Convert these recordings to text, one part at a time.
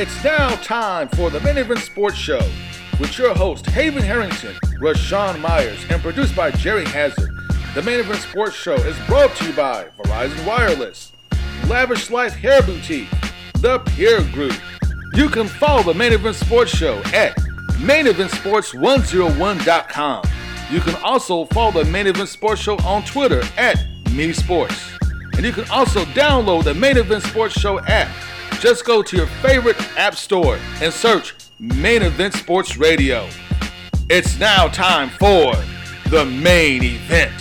It's now time for the Main Event Sports Show with your host, Haven Harrington, Rashawn Myers, and produced by Jerry Hazard. The Main Event Sports Show is brought to you by Verizon Wireless, Lavish Life Hair Boutique, The Peer Group. You can follow the Main Event Sports Show at maineventsports101.com. You can also follow the Main Event Sports Show on Twitter at Me Sports. And you can also download the Main Event Sports Show app. Just go to your favorite app store and search Main Event Sports Radio. It's now time for the main event.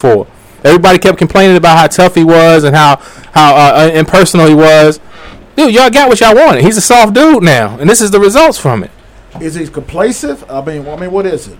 for. Everybody kept complaining about how tough he was and how how uh, impersonal he was. Dude, y'all got what y'all wanted. He's a soft dude now, and this is the results from it. Is he complacent? I mean, I mean, what is it?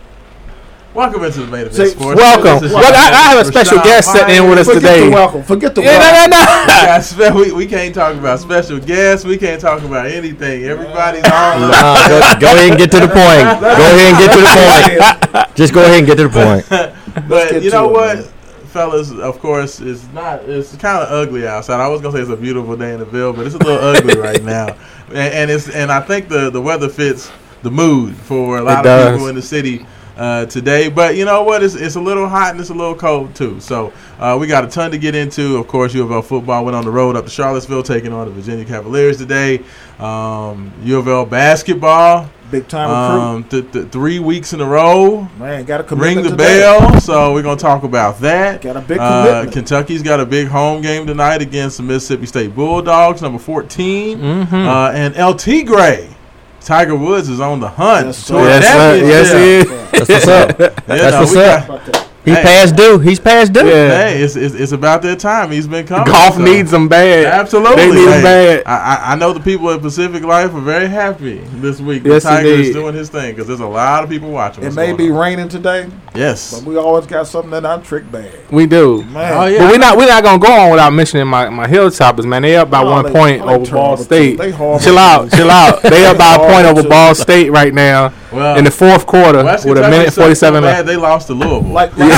Welcome into the main event Say- sports. Welcome. Well, I, I have a special Rashad guest sitting in with us Forget today. the welcome. Forget the Yeah, welcome. no, no, We, no. we, we can't talk about special guests. We can't talk about anything. Everybody's on. Nah, go, go ahead and get to the point. Go ahead and get to the point. Just go ahead and get to the point. But you know it, what, man. fellas? Of course, it's not. It's kind of ugly outside. I was gonna say it's a beautiful day in the Ville, but it's a little ugly right now. And, and it's and I think the the weather fits the mood for a lot of does. people in the city. Uh, today, but you know what? It's, it's a little hot and it's a little cold too. So uh, we got a ton to get into. Of course, U of L football went on the road up to Charlottesville, taking on the Virginia Cavaliers today. Um, U of L basketball, Big time recruit. um, th- th- three weeks in a row Man, got a ring the today. bell. So we're gonna talk about that. Got a big Uh, commitment. Kentucky's got a big home game tonight against the Mississippi State Bulldogs, number 14, Mm-hmm. uh, and LT Gray. Tiger Woods is on the hunt. Yes, sir. for a Yes, sir. championship. Yes, he is. That's what's up. Yeah, That's no, what's we up. got- About that. He's Hey. past due. He's past due. Yeah. Hey, it's, it's, it's about that time. He's been coming. Golf so- needs them bad. Absolutely. They need Hey, him bad. I, I, I know the people at Pacific Life are very happy this week. Yes, the Tiger is doing his thing because there's a lot of people watching. It may be on. raining today, Yes. but we always got something in our trick bag. We do. Man, Oh, yeah. But we're not we're not gonna go on without mentioning my, my Hilltoppers, man. They up by Oh, one they- point oh, they over Ball State. They Chill out, chill out. They up by a point over. Ball State right now Well, in the fourth quarter West with a minute forty seven. forty so seven bad left. They lost to Louisville. Like, like,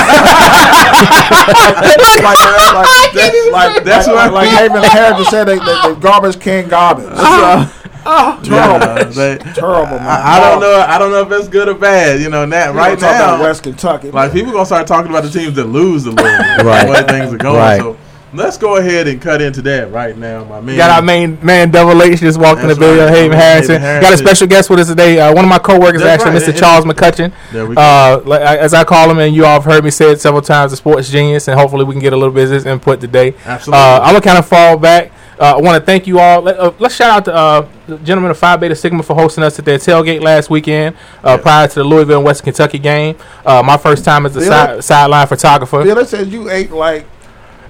like, like, that's, like, That's like, what like, I Haven Harris said, they, they, they garbage can garbage. Uh-huh. Uh-huh. terrible, Yeah, they- terrible, man. I, I don't know. I don't know if that's good or bad. You know, that We right don't talk about now, West Kentucky. like people gonna start talking about the teams that lose the Louisville, Right. the way things are going. Right. So let's go ahead and cut into that right now, my man. Got our main man Double H just walked in the That's building. right. Haven Harrison. Haven Got a special guest with us today. Uh, one of my coworkers, That's actually, right. Mr. And- Charles McCutcheon. There we go. Uh, as I call him, and you all have heard me say it several times, a sports genius, and hopefully we can get a little bit of his input today. Absolutely. Uh, I'm gonna kind of fall back. Uh, I want to thank you all. Let, uh, let's shout out to uh, the gentleman of Phi Beta Sigma for hosting us at their tailgate last weekend, uh, Yeah. prior to the Louisville and West Kentucky game. Uh, my first time as a si- sideline photographer. Bill, said you ate like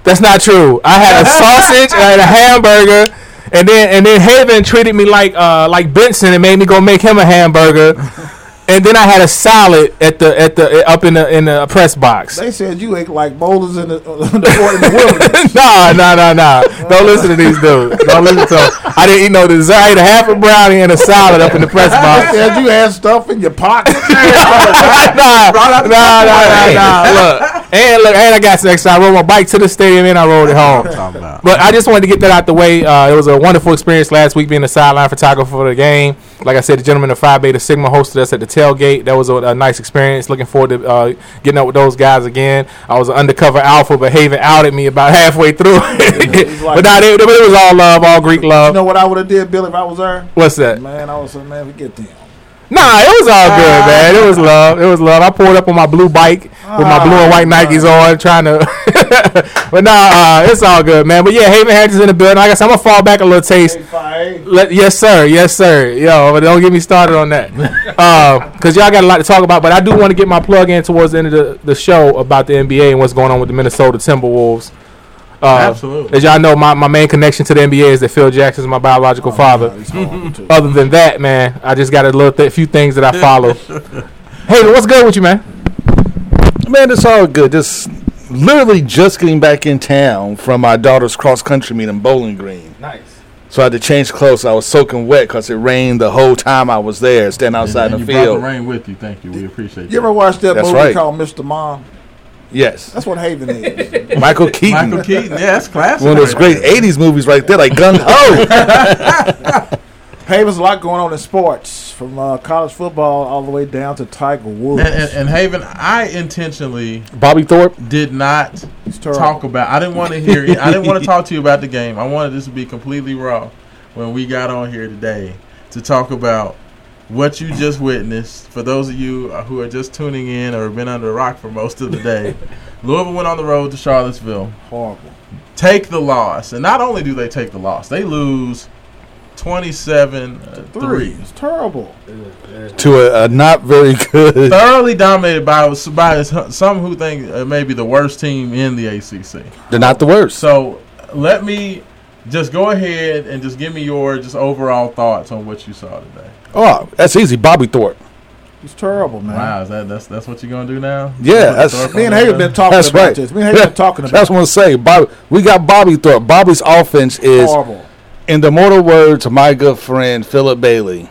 That's not true. I had a sausage, I had a hamburger, and then and then Haven treated me like uh, like Benson and made me go make him a hamburger. And then I had a salad at the at the up in the in the press box. they said you ate like boulders in the, the, in the wilderness. nah, nah, nah, nah. Don't listen to these dudes. Don't listen to 'em. I didn't eat no dessert. I ate a half a brownie and a salad up in the press box. They said you had stuff in your pocket. nah, nah, nah, nah, nah. Look, and look, and I got some extra. I rode my bike to the stadium and I rode it home. But I just wanted to get that out the way. Uh, it was a wonderful experience last week being the sideline photographer for the game. Like I said, the gentleman of Phi Beta Sigma hosted us at the tailgate. That was a, a nice experience. Looking forward to uh, getting up with those guys again. I was an undercover alpha, but Haven outed me about halfway through. but nah, they, but it was all love, all Greek love. you know what I would have did, Bill, if I was there? What's that? Man, I was say, man, we get them. Nah, it was all good, man. It was love. It was love. I pulled up on my blue bike with my blue and white Nikes on, trying to. but nah, uh, it's all good, man. But yeah, Haven Harris is in the building. Like I guess I'm gonna fall back a little taste. Let, yes, sir. Yes, sir. Yo, but don't get me started on that. Because y'all got a lot to talk about. But I do want to get my plug in towards the end of the, the show about the NBA and what's going on with the Minnesota Timberwolves. Uh, Absolutely. As y'all know, my, my main connection to the NBA is that Phil Jackson is my biological father. He's horrible, too. Other than that, man, I just got a little th- few things that I follow. hey, what's good with you, man? Man, it's all good. Just literally just getting back in town from my daughter's cross country meet in Bowling Green. Nice. So I had to change clothes. I was soaking wet because it rained the whole time I was there, standing outside and, and the you brought field. the rain with you. Thank you. We appreciate it. You ever that. watch that That's movie right. called Mr. Mom? Yes, That's what Haven is. Michael Keaton. Michael Keaton. Yeah, that's classic. One of those great '80s movies right there, like Gung Ho. Haven's a lot going on in sports, from uh, college football all the way down to Tiger Woods. And, and, and Haven, I intentionally Bobby Thorpe. did not talk about. I didn't want to hear. I didn't want to talk to you about the game. I wanted this to be completely raw when we got on here today to talk about what you just witnessed. For those of you uh, who are just tuning in or have been under a rock for most of the day, Louisville went on the road to Charlottesville. Horrible. Take the loss, and not only do they take the loss, they lose twenty-seven uh, Three. three. It's terrible. to a, a not very good. Thoroughly dominated by by some who think uh, maybe the worst team in the ACC. They're not the worst. So let me just go ahead and just give me your just overall thoughts on what you saw today. Oh, that's easy. Bobby Thorpe. It's terrible, man. Wow, is that that's that's what you're gonna do now? Yeah, Put that's- Thorpe Me and there? Haven been talking That's about right. this. Me and Haven been talking about That's what I'm saying. Bobby, we got Bobby Thorpe. Bobby's offense is, horrible. In the mortal words of my good friend Philip Bailey,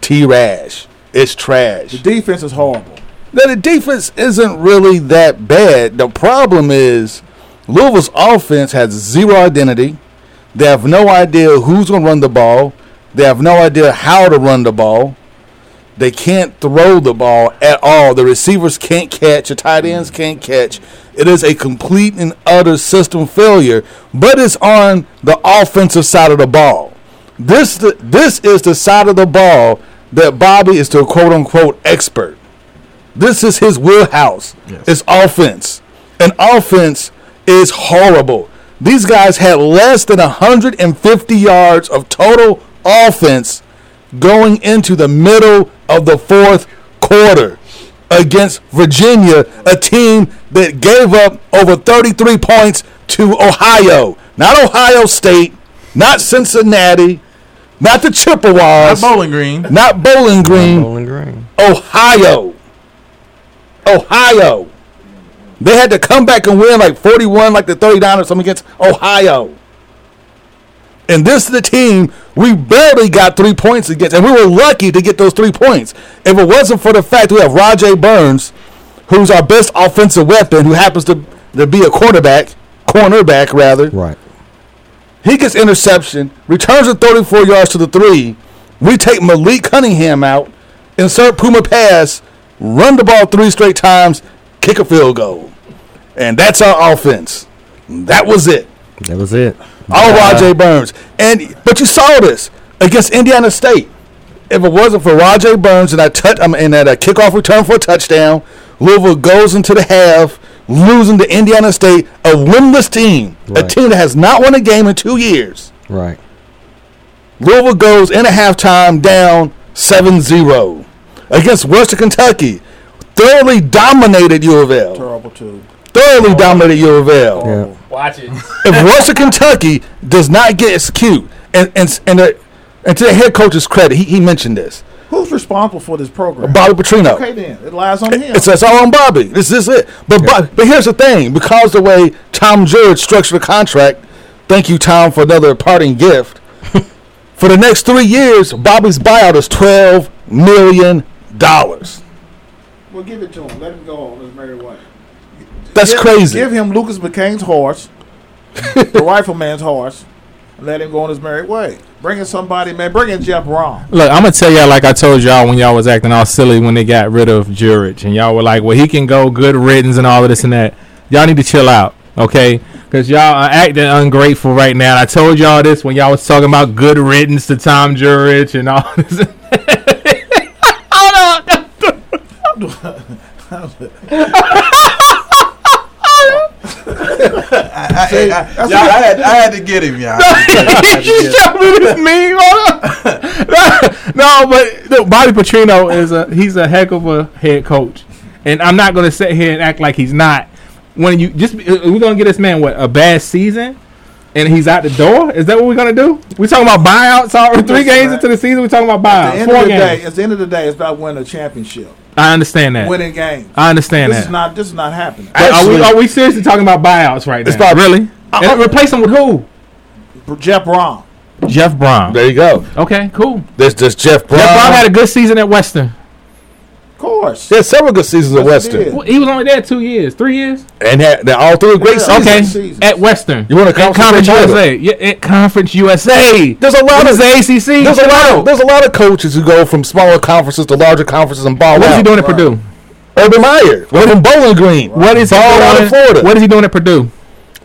T. Rash. It's trash. The defense is horrible. Now, the defense isn't really that bad. The problem is Louisville's offense has zero identity. They have no idea who's going to run the ball. They have no idea how to run the ball. They can't throw the ball at all. The receivers can't catch. The tight mm. ends can't catch. It is a complete and utter system failure, but it's on the offensive side of the ball. This the, this is the side of the ball that Bobby is the quote unquote expert. This is his wheelhouse. Yes. It's offense. And offense is horrible. These guys had less than 150 yards of total offense going into the middle of the fourth quarter against Virginia, a team that gave up over 33 points to Ohio. Not Ohio State, not Cincinnati, not the Chippewas, Not Bowling Green. not Bowling Green. Bowling Green. Ohio. Ohio. They had to come back and win like 41, like the 39 or something against Ohio. And this is the team we barely got three points against, and we were lucky to get those three points. If it wasn't for the fact we have Rodjay Burns, who's our best offensive weapon, who happens to, to be a quarterback, cornerback rather, Right. he gets interception, returns it 34 yards to the three. We take Malik Cunningham out, insert Puma pass, run the ball three straight times, kick a field goal. And that's our offense. That was it. That was it. All Rodjay Burns. And but you saw this against Indiana State. If it wasn't for Rodjay Burns and that touch, I mean, and that uh, kickoff return for a touchdown, Louisville goes into the half losing to Indiana State, a winless team, a team that has not won a game in two years. Right. Louisville goes in a halftime down 7-0 against Western Kentucky. Thoroughly dominated U of L. Terrible too. Thoroughly dominated U of L. Yeah. Watch it. if Western Kentucky does not get execute, and and and, uh, and to the head coach's credit, he, he mentioned this. Who's responsible for this program? Bobby Petrino. Okay, then it lies on him. It's, it's all on Bobby. This is it. But Bob, but here's the thing: because the way Tom Jurich structured the contract, thank you, Tom, for another parting gift. for the next three years, Bobby's buyout is twelve million dollars. Well, give it to him. Let him go on his merry way. That's Give- crazy. Give him Lucas McCain's horse, the rifleman's horse, and let him go on his merry way. Bring in somebody, man. Bring in Jeff Brohm. Look, I'm gonna tell y'all like I told y'all when y'all was acting all silly when they got rid of Jurich, and y'all were like, "Well, he can go good riddance and all of this and that." Y'all need to chill out, okay? Because y'all are acting ungrateful right now. And I told y'all this when y'all was talking about good riddance to Tom Jurich and all this. See, I, that's y'all, I, had, I had to get him, y'all. I you showed me this meme. No, but look, Bobby Petrino is a he's a heck of a head coach, and I'm not gonna sit here and act like he's not. When you just uh, we're gonna get this man what a bad season, and he's out the door. Is that what we're gonna do? We talking about buyouts? Three games man. into the season, we talking about buyouts. At the end Four of the games. day, at the end of the day, it's about winning a championship, I understand that. winning games. I understand that. This that. is not. This is not happening. But are we are we seriously talking about buyouts right now? It's about- really? Uh, and replace them with who? Jeff Brohm. Jeff Brohm. There you go. Okay, cool. There's just Jeff Brohm. Jeff Brohm had a good season at Western. Of course. He had several good seasons at Yes, he Western, did. Well, he was only there two years, three years. and had they're all three great Yeah. seasons. Okay, seasons. at Western. You want to At conference Conference title? USA? Yeah, at Conference USA. There's a lot What of is the ACC? there's a Chill lot out. of there's a lot of coaches who go from smaller conferences to larger conferences and ball What is out. he doing at Purdue? Urban Meyer from Bowling Green. What is he Ball out doing? of Florida. What is he doing at Purdue?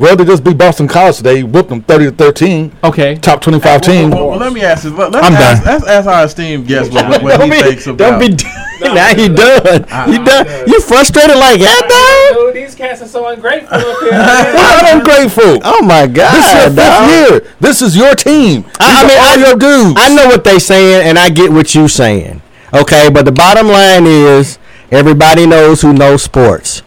Well, they just beat Boston College today. He Whooped them thirty to thirteen. Okay. Top twenty-five team. Well, well, let me ask this. Let, let's, I'm ask, done. let's ask our esteemed guest what, what Don't he be, thinks about. don't be. now he done. He done. You frustrated like that, dog? Dude, these cats are so ungrateful up here. Well, I'm grateful. Oh my God, This is your dog. fifth year. This is your team. I- I These mean, are all I- your dudes. I know what they saying, and I get what you saying. Okay, but the bottom line is, everybody knows who knows sports.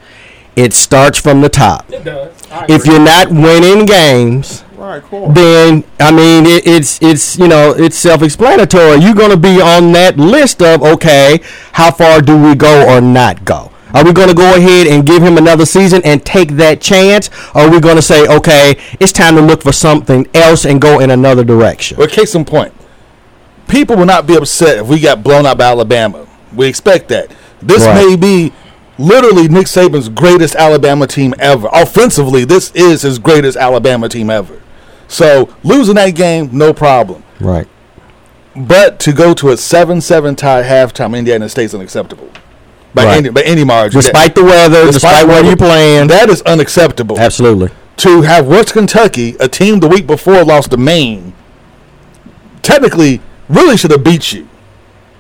It starts from the top. It does. If you're not winning games, Right, then I mean it, it's it's you know it's self-explanatory. You're gonna be on that list of okay, how far do we go or not go? Are we going to go ahead and give him another season and take that chance? Or are we going to say, okay, it's time to look for something else and go in another direction? Well, case in point, people will not be upset if we got blown out by Alabama. We expect that. This Right. may be literally Nick Saban's greatest Alabama team ever. Offensively, this is his greatest Alabama team ever. So losing that game, no problem. Right. But to go to a seven-seven tie at halftime, Indiana State's unacceptable by Right. any by any margin. Despite the weather, despite, where weather, you're playing. that is unacceptable. Absolutely. to have West Kentucky, a team the week before lost to Maine, technically really should have beat you.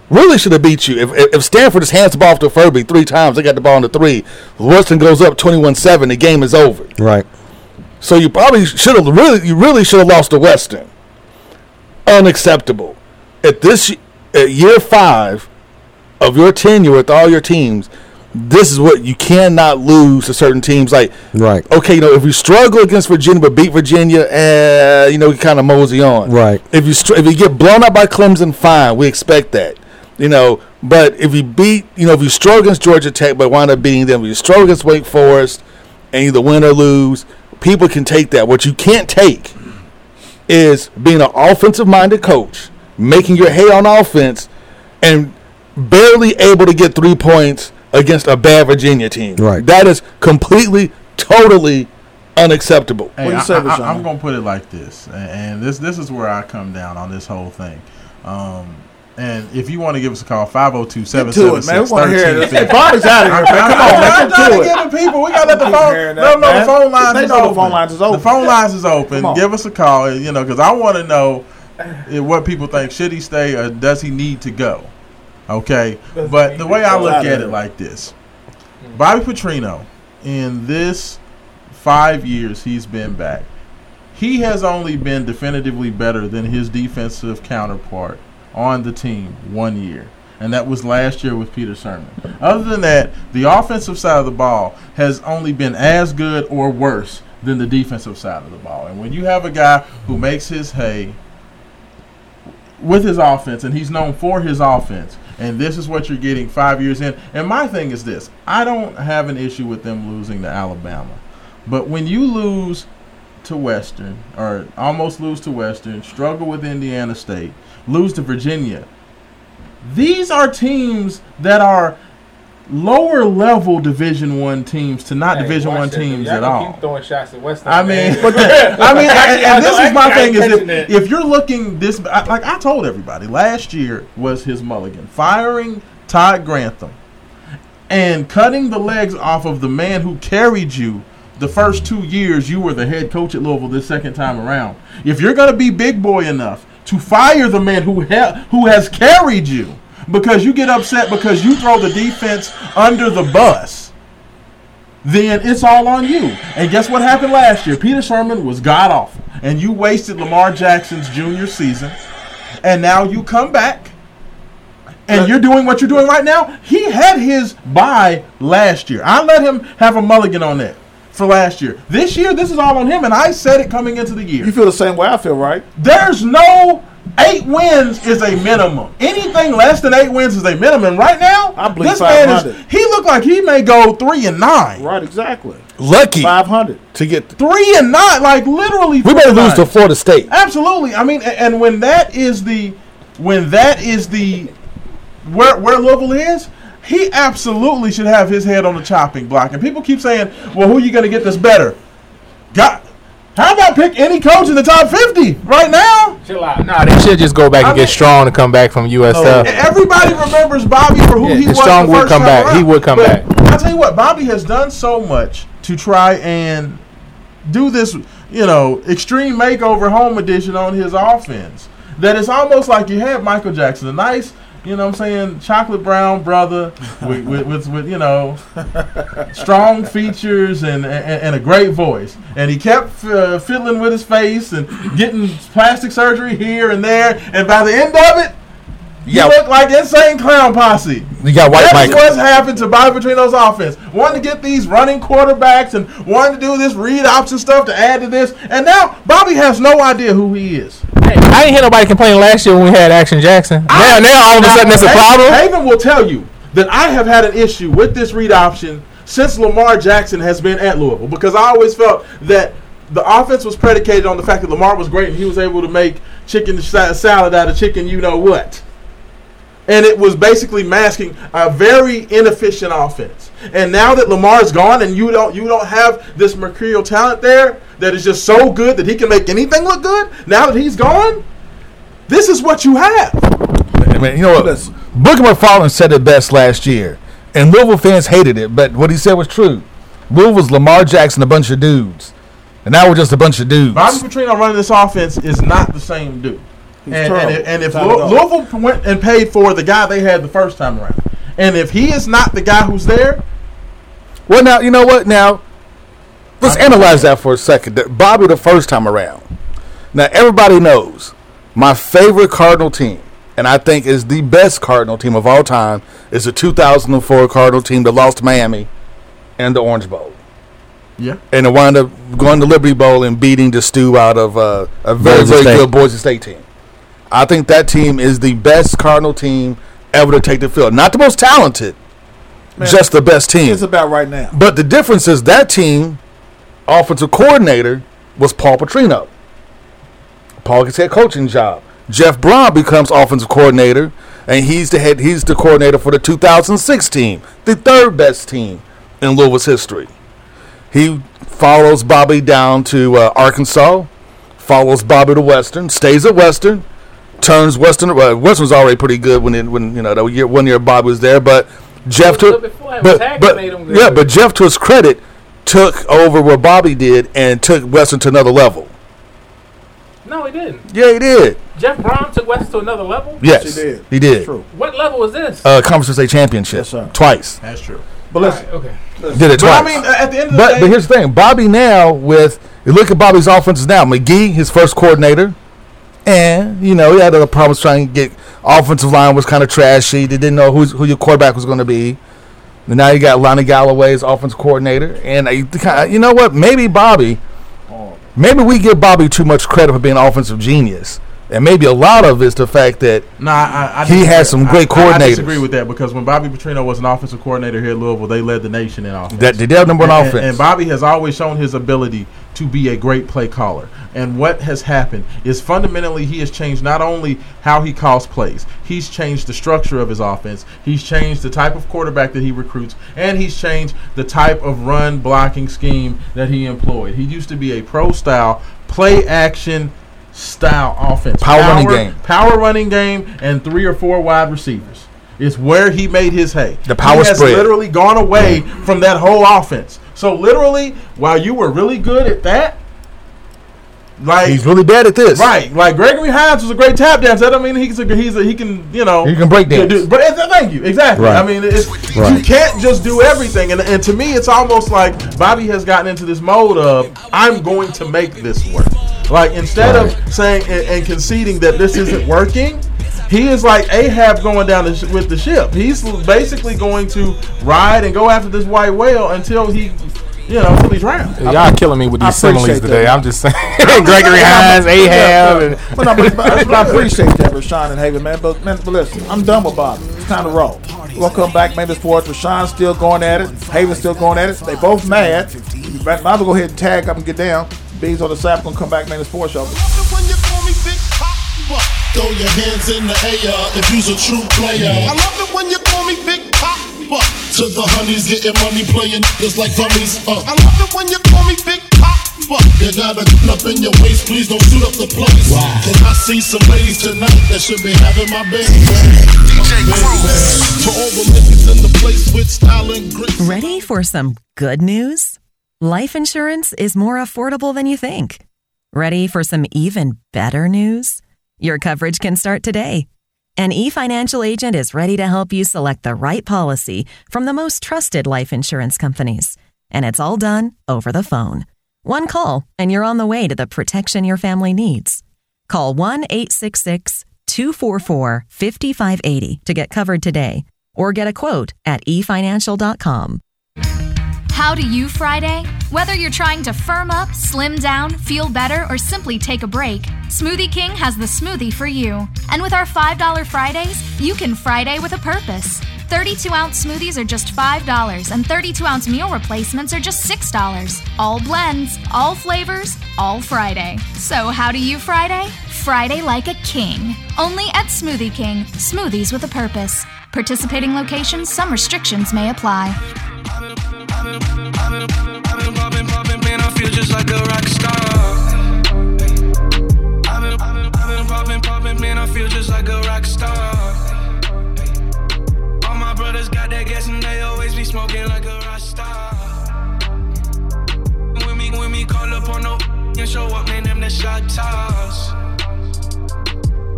Really should have beat you. If, if if Stanford just hands the ball to Furby three times, they got the ball on the three. Western goes up 21-7, the game is over. Right. So you probably should have really, you really should have lost to Western. Unacceptable. At this at year five of your tenure with all your teams, this is what you cannot lose to certain teams. Like Right. okay, you know, if you struggle against Virginia but beat Virginia, uh, you know, you kind of mosey on. Right. If you if you get blown up by Clemson, fine, we expect that. You know, but if you beat, you know, if you struggle against Georgia Tech but wind up beating them, if you struggle against Wake Forest and either win or lose, people can take that. What you can't take is being an offensive-minded coach, making your hay on offense, and barely able to get three points against a bad Virginia team. Right. That is completely, totally unacceptable. Hey, What you I, say, I, I'm gonna put it like this, and this this is where I come down on this whole thing. Um, and if you want to give us a call, 502 Get to it, man. We want to hear it. 1350 Hey, Bobby's out of here, man. Come on, man. I'm trying to to it. get the people. We got to let the phone. hearing No, no, the phone lines They is know the phone lines is open. The phone lines is open. Give us a call. You know, because I want to know eh, what people think. Should he stay or does he need to go? Okay, but the way I look at it like this, Bobby Petrino, in this five years he's been back, he has only been definitively better than his defensive counterpart on the team one year. And that was last year with Peter Sirmon. Other than that, the offensive side of the ball has only been as good or worse than the defensive side of the ball. And when you have a guy who makes his hay with his offense, and he's known for his offense, and this is what you're getting five years in. And my thing is this I don't have an issue with them losing to Alabama. But when you lose to Western, or almost lose to Western, struggle with Indiana State, lose to Virginia, these are teams that are lower level Division One teams to not Division One teams at all. throwing shots at Western. I mean, but the, I mean, and, and this is my thing: is if, if you're looking this, like I told everybody, last year was his mulligan, firing Todd Grantham and cutting the legs off of the man who carried you the first two years you were the head coach at Louisville. This second time around, if you're going to be big boy enough to fire the man who ha- who has carried you because you get upset because you throw the defense under the bus then it's all on you. And guess what happened last year? Peter Sirmon was god awful, and you wasted Lamar Jackson's junior season, and now you come back. And you're doing what you're doing right now. He had his bye last year. I let him have a mulligan on that for last year. This year, this is all on him, and I said it coming into the year. You feel the same way I feel, right? There's no Eight wins is a minimum. Anything less than eight wins is a minimum. Right now, I believe this man is. He looked like he may go three and nine. Right, exactly. Lucky Five hundred. to get. Three and nine, like literally. We may lose to Florida State. Absolutely. I mean, and when that is the, when that is the, where where Louisville is, he absolutely should have his head on the chopping block. And people keep saying, "Well, who are you going to get this better?" Got. How about pick any coach in the top fifty right now? Chill out. Nah, they should just go back I and mean- get strong and come back from oh, USF. Everybody remembers Bobby for who Yeah, he was. Strong would come back. around. He would come But back. I'll tell you what, Bobby has done so much to try and do this, you know, extreme makeover home edition on his offense that it's almost like you have Michael Jackson, a nice, you know, what I'm saying, chocolate brown brother with, with, with, with you know, strong features and, and and a great voice. And he kept uh, fiddling with his face and getting plastic surgery here and there. And by the end of it, you Yeah. look like insane clown posse. You got White That's Michael. what's happened to Bobby Petrino's offense. Wanted to get these running quarterbacks and wanted to do this read option stuff to add to this. And now Bobby has no idea who he is. Hey, I didn't hear nobody complain last year when we had Action Jackson. Now, now all of a sudden it's a problem. Haven will tell you that I have had an issue with this read option since Lamar Jackson has been at Louisville because I always felt that the offense was predicated on the fact that Lamar was great and he was able to make chicken salad out of chicken, you know what. And it was basically masking a very inefficient offense. And now that Lamar's gone and you don't you don't have this mercurial talent there that is just so good that he can make anything look good, now that he's gone, this is what you have. I mean, you know what? Listen. Booger McFarland said it best last year, and Louisville fans hated it, but what he said was true. Louisville's Lamar Jackson, a bunch of dudes, and now we're just a bunch of dudes. Bobby Petrino running this offense is not the same dude. He's And, and, if- and if Time Lou- to go. Louisville went and paid for the guy they had the first time around, and if he is not the guy who's there, Well, now you know what? Now let's analyze that for a second. Bobby, the first time around. Now everybody knows my favorite Cardinal team, and I think is the best Cardinal team of all time, is the 2004 Cardinal team that lost Miami and the Orange Bowl. yeah, and it wound up going to Liberty Bowl and beating the stew out of uh, a very, Boise very State. good Boise State team. I think that team is the best Cardinal team ever to take the field. Not the most talented, Man, just the best team. It's about right now. But the difference is that team, offensive coordinator, was Paul Petrino. Paul gets head coaching job. Jeff Brohm becomes offensive coordinator, and he's the head. He's the coordinator for the 2006 team, the third best team in Louisville's history. He follows Bobby down to uh, Arkansas, follows Bobby to Western, stays at Western, turns Western. Well, Western was already pretty good when it, when you know that year one year Bobby was there, but Jeff Well, took but, but made him good. yeah, but Jeff to his credit took over what Bobby did and took Western to another level. No, he didn't. Yeah, he did. Jeff Brohm took West to another level. Yes, he did. He did. True. What level was this? Uh, Conference USA championship Yes, sir. twice. that's true. But All listen, right, okay. Did it But twice. I mean, at the end of the But day, but here's the thing, Bobby now with you look at Bobby's offenses now. McGee, his first coordinator, and you know he had other problems trying to get offensive line was kind of trashy. They didn't know who's, who your quarterback was going to be. And now you got Lonnie Galloway as offensive coordinator, and I, you know what? Maybe Bobby, maybe we give Bobby too much credit for being an offensive genius, and maybe a lot of it's the fact that Nah, I, I He has some great I, I coordinators. disagree with that because when Bobby Petrino was an offensive coordinator here at Louisville, they led the nation in offense. that they have number one and, offense. And Bobby has always shown his ability to be a great play caller. And what has happened is fundamentally he has changed not only how he calls plays, he's changed the structure of his offense, he's changed the type of quarterback that he recruits, and he's changed the type of run blocking scheme that he employed. He used to be a pro style play action style offense. Power running game. Power running game and three or four wide receivers. It's where he made his hay. The power he has spread. literally gone away from that whole offense. So literally, while you were really good at that, like He's really bad at this. right, like Gregory Hines was a great tap dancer. That don't mean he's a, he's a, he can you know He can break dance. do- but thank you exactly. Right. I mean, it's, you can't just do everything. And and to me, it's almost like Bobby has gotten into this mode of I'm going to make this work. Like instead of saying and, and conceding that this isn't working. He is like Ahab going down the sh- with the ship. He's basically going to ride and go after this white whale until he you know, till he's round. Y'all killing me with these similes today. that. I'm just saying. Gregory Hines, Ahab, and But, no, but, but, but I appreciate that, Rashawn and Haven, man. But, man, but listen, I'm done with Bob. It's time to roll. We'll come back, maybe sports. Rashawn's still going at it. Haven's still going at it. They both mad. You Might might as well go ahead and tag up and get down. Bees on the sap gonna come back, man. The sports show. Love it when you call me Big Papa. Throw your hands in the air if you's a true player. I love it when you call me Big Papa. To the honeys getting money playing just like dummies. Uh. I love it when you call me Big Papa. You got a gun up in your waist, please don't shoot up the place. Cause I see some ladies tonight that should be having my baby. To all the niggas in the place with style and grace. Ready for some good news? Life insurance is more affordable than you think. Ready for some even better news? Your coverage can start today. An eFinancial agent is ready to help you select the right policy from the most trusted life insurance companies. And it's all done over the phone. One call, and you're on the way to the protection your family needs. Call 1 866 244 5580 to get covered today or get a quote at efinancial.com. How do you Friday? Whether you're trying to firm up, slim down, feel better, or simply take a break, Smoothie King has the smoothie for you. And with our $5 Fridays, you can Friday with a purpose. 32 ounce smoothies are just $5, and 32 ounce meal replacements are just $6. All blends, all flavors, all Friday. So, how do you Friday? Friday like a king. Only at Smoothie King. Smoothies with a purpose. Participating locations, some restrictions may apply. I've been popping, popping, man, I feel just like a rock star. I've been, I've been, I've been popping, popping, man, I feel just like a rock star. All my brothers got that gas and they always be smoking like a rock star. When me, when me call up on no and show up, man, them the shot toss.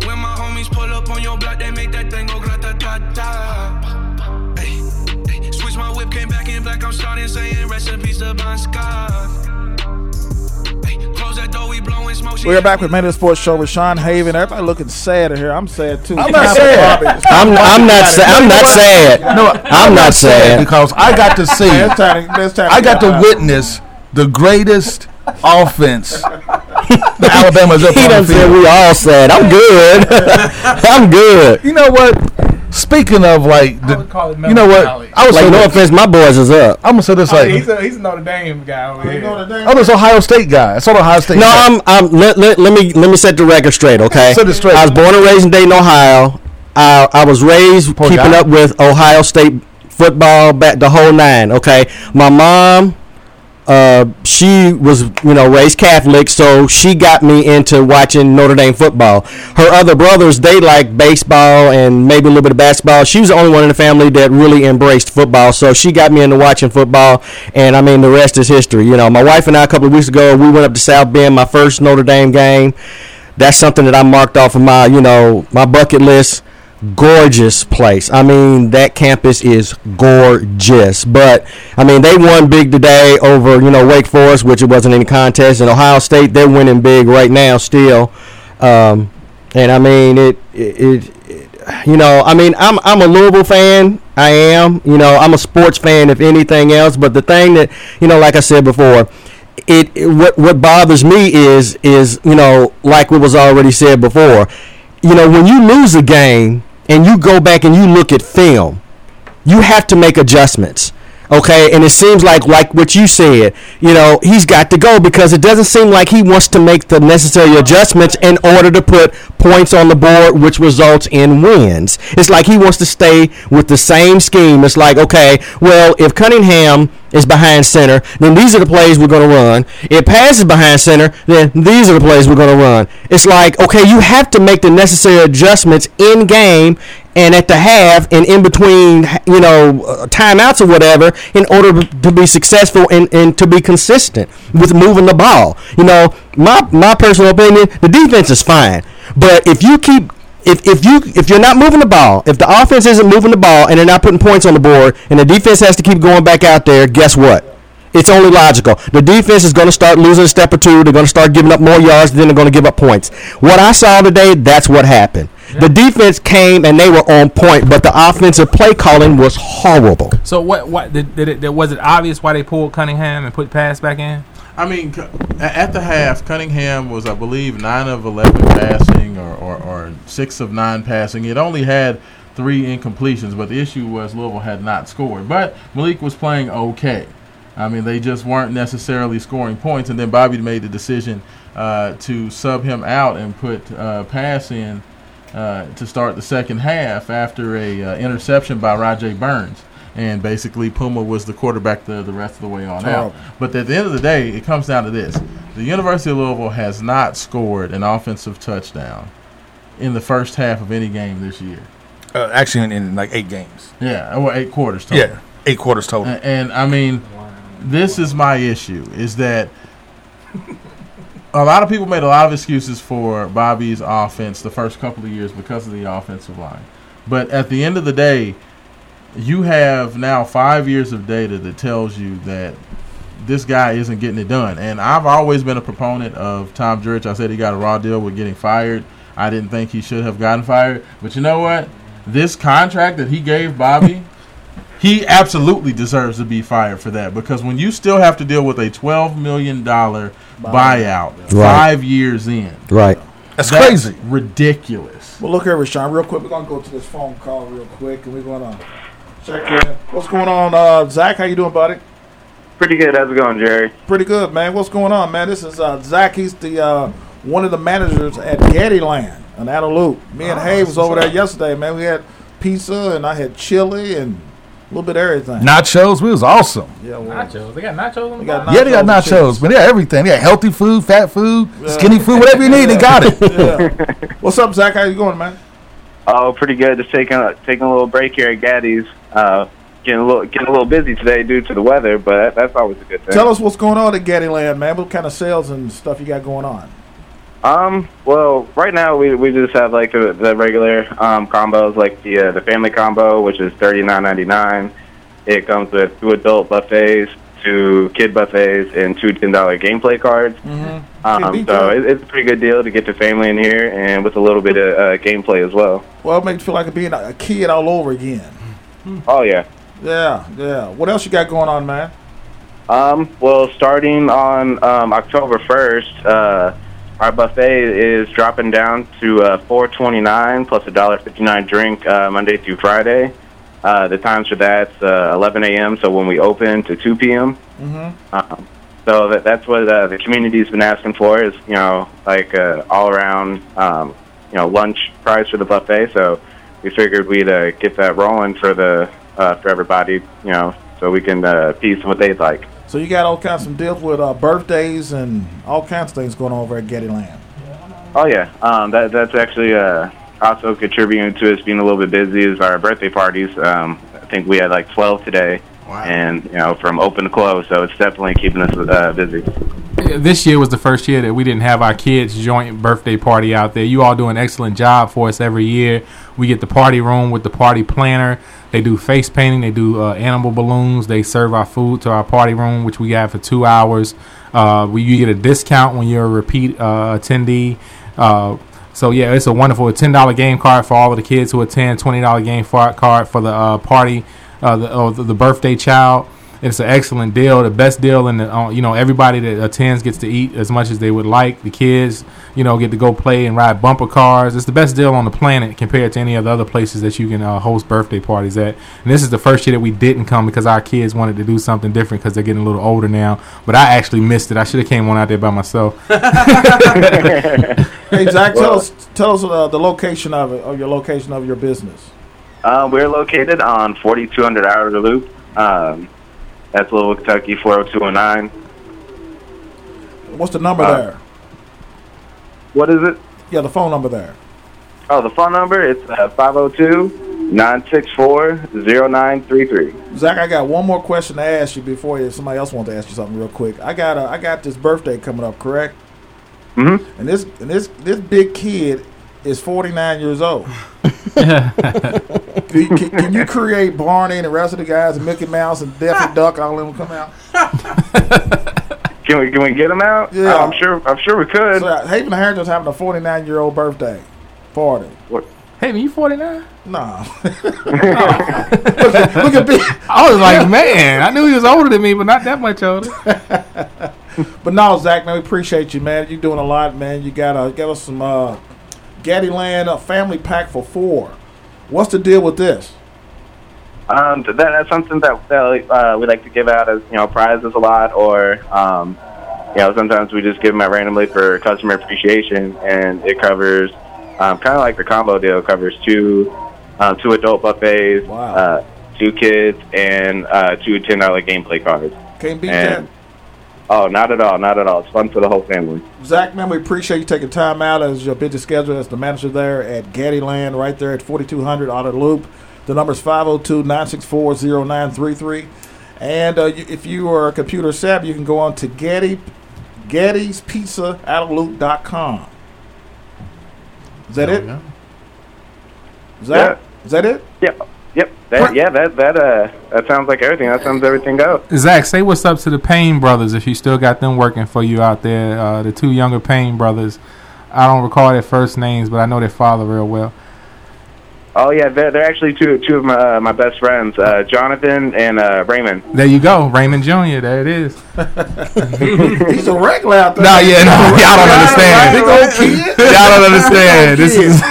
When my homies pull up on your block, they make that thing go grata ta ta. I'm starting saying recipes to Bon Scott. Ay, Close that door, we blowing smoke. We're back with Man of the Sports Show with Sean Haven. Everybody looking sad in here. I'm sad too. I'm not sad. I'm, I'm not sad. I'm not sad. No, I'm not sad. because I got to see. Man, time to- time I got to out. witness the greatest offense that Alabama's ever He on the said field. we all sad. I'm good. I'm good. You know what? Speaking of like, the, would call it you know what? melancholy. I was Like, no this- offense, my boys is up. I'm gonna say this Oh, like, he's a he's a Notre Dame guy over here. oh, this Ohio State guy. I saw the Ohio State. No, guy. I'm. I'm. Let, let, let me let me set the record straight, okay? Set it straight. I was born and raised in Dayton, Ohio. I I was raised Poor keeping guy. up with Ohio State football, back the whole nine. Okay, my mom. Uh, she was, you know, raised Catholic, so she got me into watching Notre Dame football. Her other brothers, they like baseball and maybe a little bit of basketball. She was the only one in the family that really embraced football, so she got me into watching football. And I mean, the rest is history. You know, my wife and I a couple of weeks ago, we went up to South Bend, my first Notre Dame game. That's something that I marked off of my, you know, my bucket list gorgeous place. I mean, that campus is gorgeous. But I mean, they won big today over you know Wake Forest, which it wasn't any contest, and Ohio State they're winning big right now still. Um, and I mean, it, it, it, you know, I mean, I'm I'm a Louisville fan. I am, you know, I'm a sports fan if anything else. But the thing that you know, like I said before. It, it what what bothers me is is you know like what was already said before you know, when you lose a game and you go back and you look at film, you have to make adjustments. Okay, and it seems like like what you said, you know, he's got to go because it doesn't seem like he wants to make the necessary adjustments in order to put points on the board, which results in wins. It's like he wants to stay with the same scheme. It's like, okay, well, if Cunningham is behind center, then these are the plays we're going to run. It passes behind center, then these are the plays we're going to run. It's like, okay, you have to make the necessary adjustments in game and at the half and in between, you know, uh, timeouts or whatever in order to be successful and, and to be consistent with moving the ball. You know, my my personal opinion, the defense is fine, but if you keep if, if you if you're not moving the ball, if the offense isn't moving the ball and they're not putting points on the board, and the defense has to keep going back out there, guess what? It's only logical. The defense is going to start losing a step or two. They're going to start giving up more yards. Then they're going to give up points. What I saw today, that's what happened. The defense came and they were on point, but the offensive play calling was horrible. So what? What did, did it? Was it obvious why they pulled Cunningham and put pass back in? I mean, at the half, Cunningham was, I believe, nine of eleven passing, or, or, or six of nine passing. It only had three incompletions, but the issue was Louisville had not scored. But Malik was playing okay. I mean, they just weren't necessarily scoring points. And then Bobby made the decision uh, to sub him out and put uh, pass in uh, to start the second half after a uh, interception by Rodjay Burns. And basically, Puma was the quarterback the, the rest of the way on out. But at the end of the day, it comes down to this: the University of Louisville has not scored an offensive touchdown in the first half of any game this year. Uh, actually, in, in like eight games. Yeah, or eight quarters total. Yeah, eight quarters total. A- And I mean, this is my issue: is that a lot of people made a lot of excuses for Bobby's offense the first couple of years because of the offensive line. But at the end of the day, you have now five years of data that tells you that this guy isn't getting it done. And I've always been a proponent of Tom Jurich. I said he got a raw deal with getting fired. I didn't think he should have gotten fired. But you know what? This contract that he gave Bobby, he absolutely deserves to be fired for that because when you still have to deal with a $12 million buyout five years in, Right. That's crazy. ridiculous. Well, look here, Rashawn, real quick. We're gonna go to this phone call real quick, and we're gonna check in. What's going on, uh, Zach? How you doing, buddy? Pretty good. How's it going, Jerry? Pretty good, man. What's going on, man? This is uh, Zach. He's the uh, one of the managers at Gattiland in Antelope. Me and Oh, Hay was over there yesterday, man. We had pizza and I had chili and a little bit of everything. Nachos, we was awesome. Yeah, well, Nachos. They got nachos. On we the got box? Yeah, they got nachos, chips. but they got everything. They got healthy food, fat food, Yeah. skinny food, whatever you need, they got it. Yeah. What's up, Zach? How you going, man? Oh, pretty good. Just taking a, taking a little break here at Gatti's. Uh, getting a little getting a little busy today due to the weather, but that's always a good thing. Tell us what's going on at Gattiland, man. What kind of sales and stuff you got going on? Um, well, right now we, we just have like the, the regular um, combos, like the uh, the family combo, which is thirty nine ninety nine. It comes with two adult buffets, two kid buffets, and two ten dollar gameplay cards. Mm-hmm. Um, so it, it's a pretty good deal to get your family in here, and with a little bit of uh, gameplay as well. Well, it makes you feel like being a kid all over again. Oh yeah. Yeah, yeah. What else you got going on, man? Um, well, starting on um, October first, uh, our buffet is dropping down to uh, four twenty nine plus a dollar fifty nine drink uh, Monday through Friday. Uh, the times for that's uh, eleven a.m. So when we open to two p.m. Mm-hmm. Um, so that, that's what uh, the community's been asking for is you know like uh, all around um, you know lunch price for the buffet. So we figured we'd uh, get that rolling for the uh, for everybody you know so we can uh, piece what they'd like. So you got all kinds of deals with uh, birthdays and all kinds of things going on over at Gattiland. Oh yeah, um, that that's actually uh, also contributing to us being a little bit busy is our birthday parties. Um, I think we had like twelve today, and you know from open to close, so it's definitely keeping us uh, busy. this year was the first year that we didn't have our kids' joint birthday party out there. You all do an excellent job for us every year. We get the party room with the party planner. They do face painting. They do uh, animal balloons. They serve our food to our party room, which we have for two hours. Uh, we you get a discount when you're a repeat uh, attendee. Uh, so yeah, it's a wonderful ten dollar game card for all of the kids who attend. Twenty dollar game card for the uh, party, uh, the, the the birthday child. It's an excellent deal, the best deal in the. Uh, you know, everybody that attends gets to eat as much as they would like. The kids, you know, get to go play and ride bumper cars. It's the best deal on the planet compared to any of the other places that you can uh, host birthday parties at. And this is the first year that we didn't come because our kids wanted to do something different because they're getting a little older now. But I actually missed it. I should have came on out there by myself. Hey Zach, tell us tell us uh, the location of it, or your location of your business. Uh, we're located on 4200 Outer Loop. Um, that's Little Kentucky 40209. What's the number Uh, there? What is it? Yeah, the phone number there. Oh, the phone number it's uh, 502 964 0933. Zach, I got one more question to ask you before you, somebody else wants to ask you something real quick. I got a, I got this birthday coming up, correct? Mm-hmm. And this and this this big kid is 49 years old. can, you, can, can you create Barney and the rest of the guys, and Mickey Mouse and Daffy Duck, all of them come out? Can we can we get them out? Yeah. I'm sure I'm sure we could. So, uh, Haven Harrington's having a 49 year old birthday party. What Hey, man, you 49? Nah. look at me. I was like, man, I knew he was older than me, but not that much older. But no, Zach, man, we appreciate you, man. You're doing a lot, man. You got uh, got us some uh, Gattiland uh, family pack for four. What's the deal with this? Um, that, that's something that, that uh, we like to give out as you know prizes a lot, or um, you know sometimes we just give them out randomly for customer appreciation, and it covers um, kind of like the combo deal covers two um, two adult buffets, uh, two kids, and uh, two ten dollar gameplay cards. Can't beat And- Oh, not at all, not at all. It's fun for the whole family. Zach, man, we appreciate you taking time out as your busy schedule as the manager there at Gattiland, right there at 4200 Auto Loop. The number is 502 964 0933. And uh, you, if you are a computer savvy, you can go on to Gatti, Gatti's Pizza Auto Outlook.com. Is that it? Zach? Is that it? Yep. That, yeah, that that uh that sounds like everything. That sounds everything go. Zach, say what's up to the Payne brothers if you still got them working for you out there. Uh, the two younger Payne brothers. I don't recall their first names, but I know their father real well. Oh yeah, they're, they're actually two two of my uh, my best friends, uh, Jonathan and uh, Raymond. There you go, Raymond Jr. There it is. He's a regular out there. No, yeah, no, y'all don't understand. Big old kid. Y'all don't understand. This is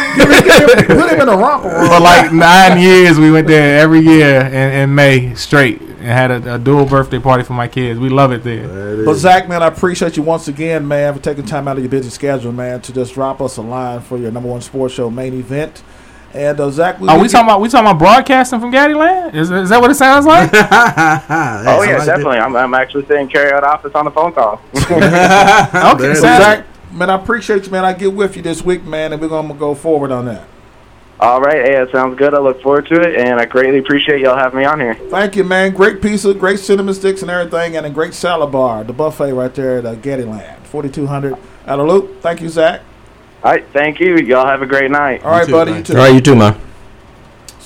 Put him in a romper room. for like nine years. We went there every year in, in May straight and had a, a dual birthday party for my kids. We love it there. But Zach, man, I appreciate you once again, man, for taking time out of your busy schedule, man, to just drop us a line for your number one sports show main event. And uh, Zach, Are we talking about we talking about broadcasting from Gattiland? Is, is that what it sounds like? oh yeah, definitely. I'm I'm actually sitting carry out office on the phone call. okay, so Zach, man, I appreciate you, man. I get with you this week, man, and we're gonna go forward on that. All right, hey, it sounds good. I look forward to it, and I greatly appreciate y'all having me on here. Thank you, man. Great pizza, great cinnamon sticks and everything, and a great salad bar, the buffet right there at uh, Gattiland, 4200 out of loop. Thank you, Zach. All right, thank you. Y'all have a great night. All right, buddy. You too. All right, you too, man.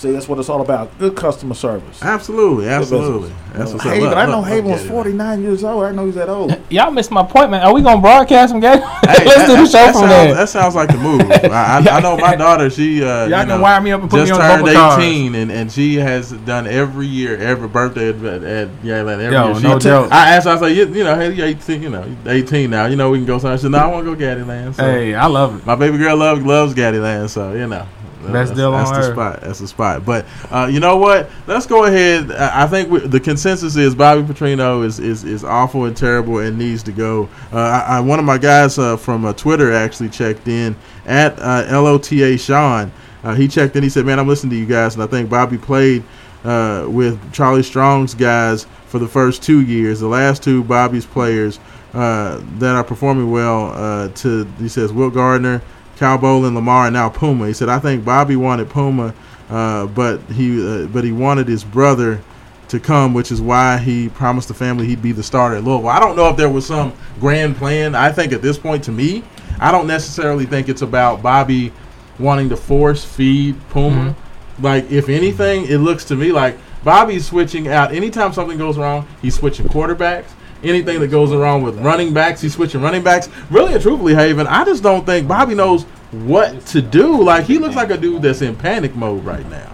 See, that's what it's all about. Good customer service. Absolutely, absolutely. That's what's up. Haven, Look, I know look, Haven was 49 years old. I know he's that old. Y'all missed my point, man. Are we gonna broadcast from Gattiland? Hey, Let's that, do the show that from sounds, there. That sounds like the move. I, I, I know my daughter. She uh, Y'all you can know, wire me up and put me just on turned bumper cars. 18, and, and she has done every year, every birthday at, at, at Yaleland. Every Yo, year. She, no joke. I asked her, I was like, you, you know, hey, you 18, you know, 18 now. You know, we can go somewhere. She said, no, I want to go Gattiland. So Hey, I love it. my baby girl loves loves Gattiland, so you know. Best that's, deal that's the spot. That's the spot. But uh, you know what? Let's go ahead. I I think we, the consensus is Bobby Petrino is, is, is awful and terrible and needs to go. Uh, I, I, one of my guys uh, from uh, Twitter actually checked in at uh, LOTA Sean. Uh, he checked in. He said, "Man, I'm listening to you guys, and I think Bobby played uh, with Charlie Strong's guys for the first two years. The last two Bobby's players uh, that are performing well. Uh, to he says Will Gardner." Cal Bolin, Lamar, and now Puma. He said, "I think Bobby wanted Puma, uh, but he uh, but he wanted his brother to come, which is why he promised the family he'd be the starter at Louisville. I don't know if there was some grand plan. I think at this point, to me, I don't necessarily think it's about Bobby wanting to force feed Puma. Like, if anything, it looks to me like Bobby's switching out. Anytime something goes wrong, he's switching quarterbacks. Anything that goes wrong with running backs, he's switching running backs. Really and truthfully, Haven, I just don't think Bobby knows what to do. Like, he looks like a dude that's in panic mode right now.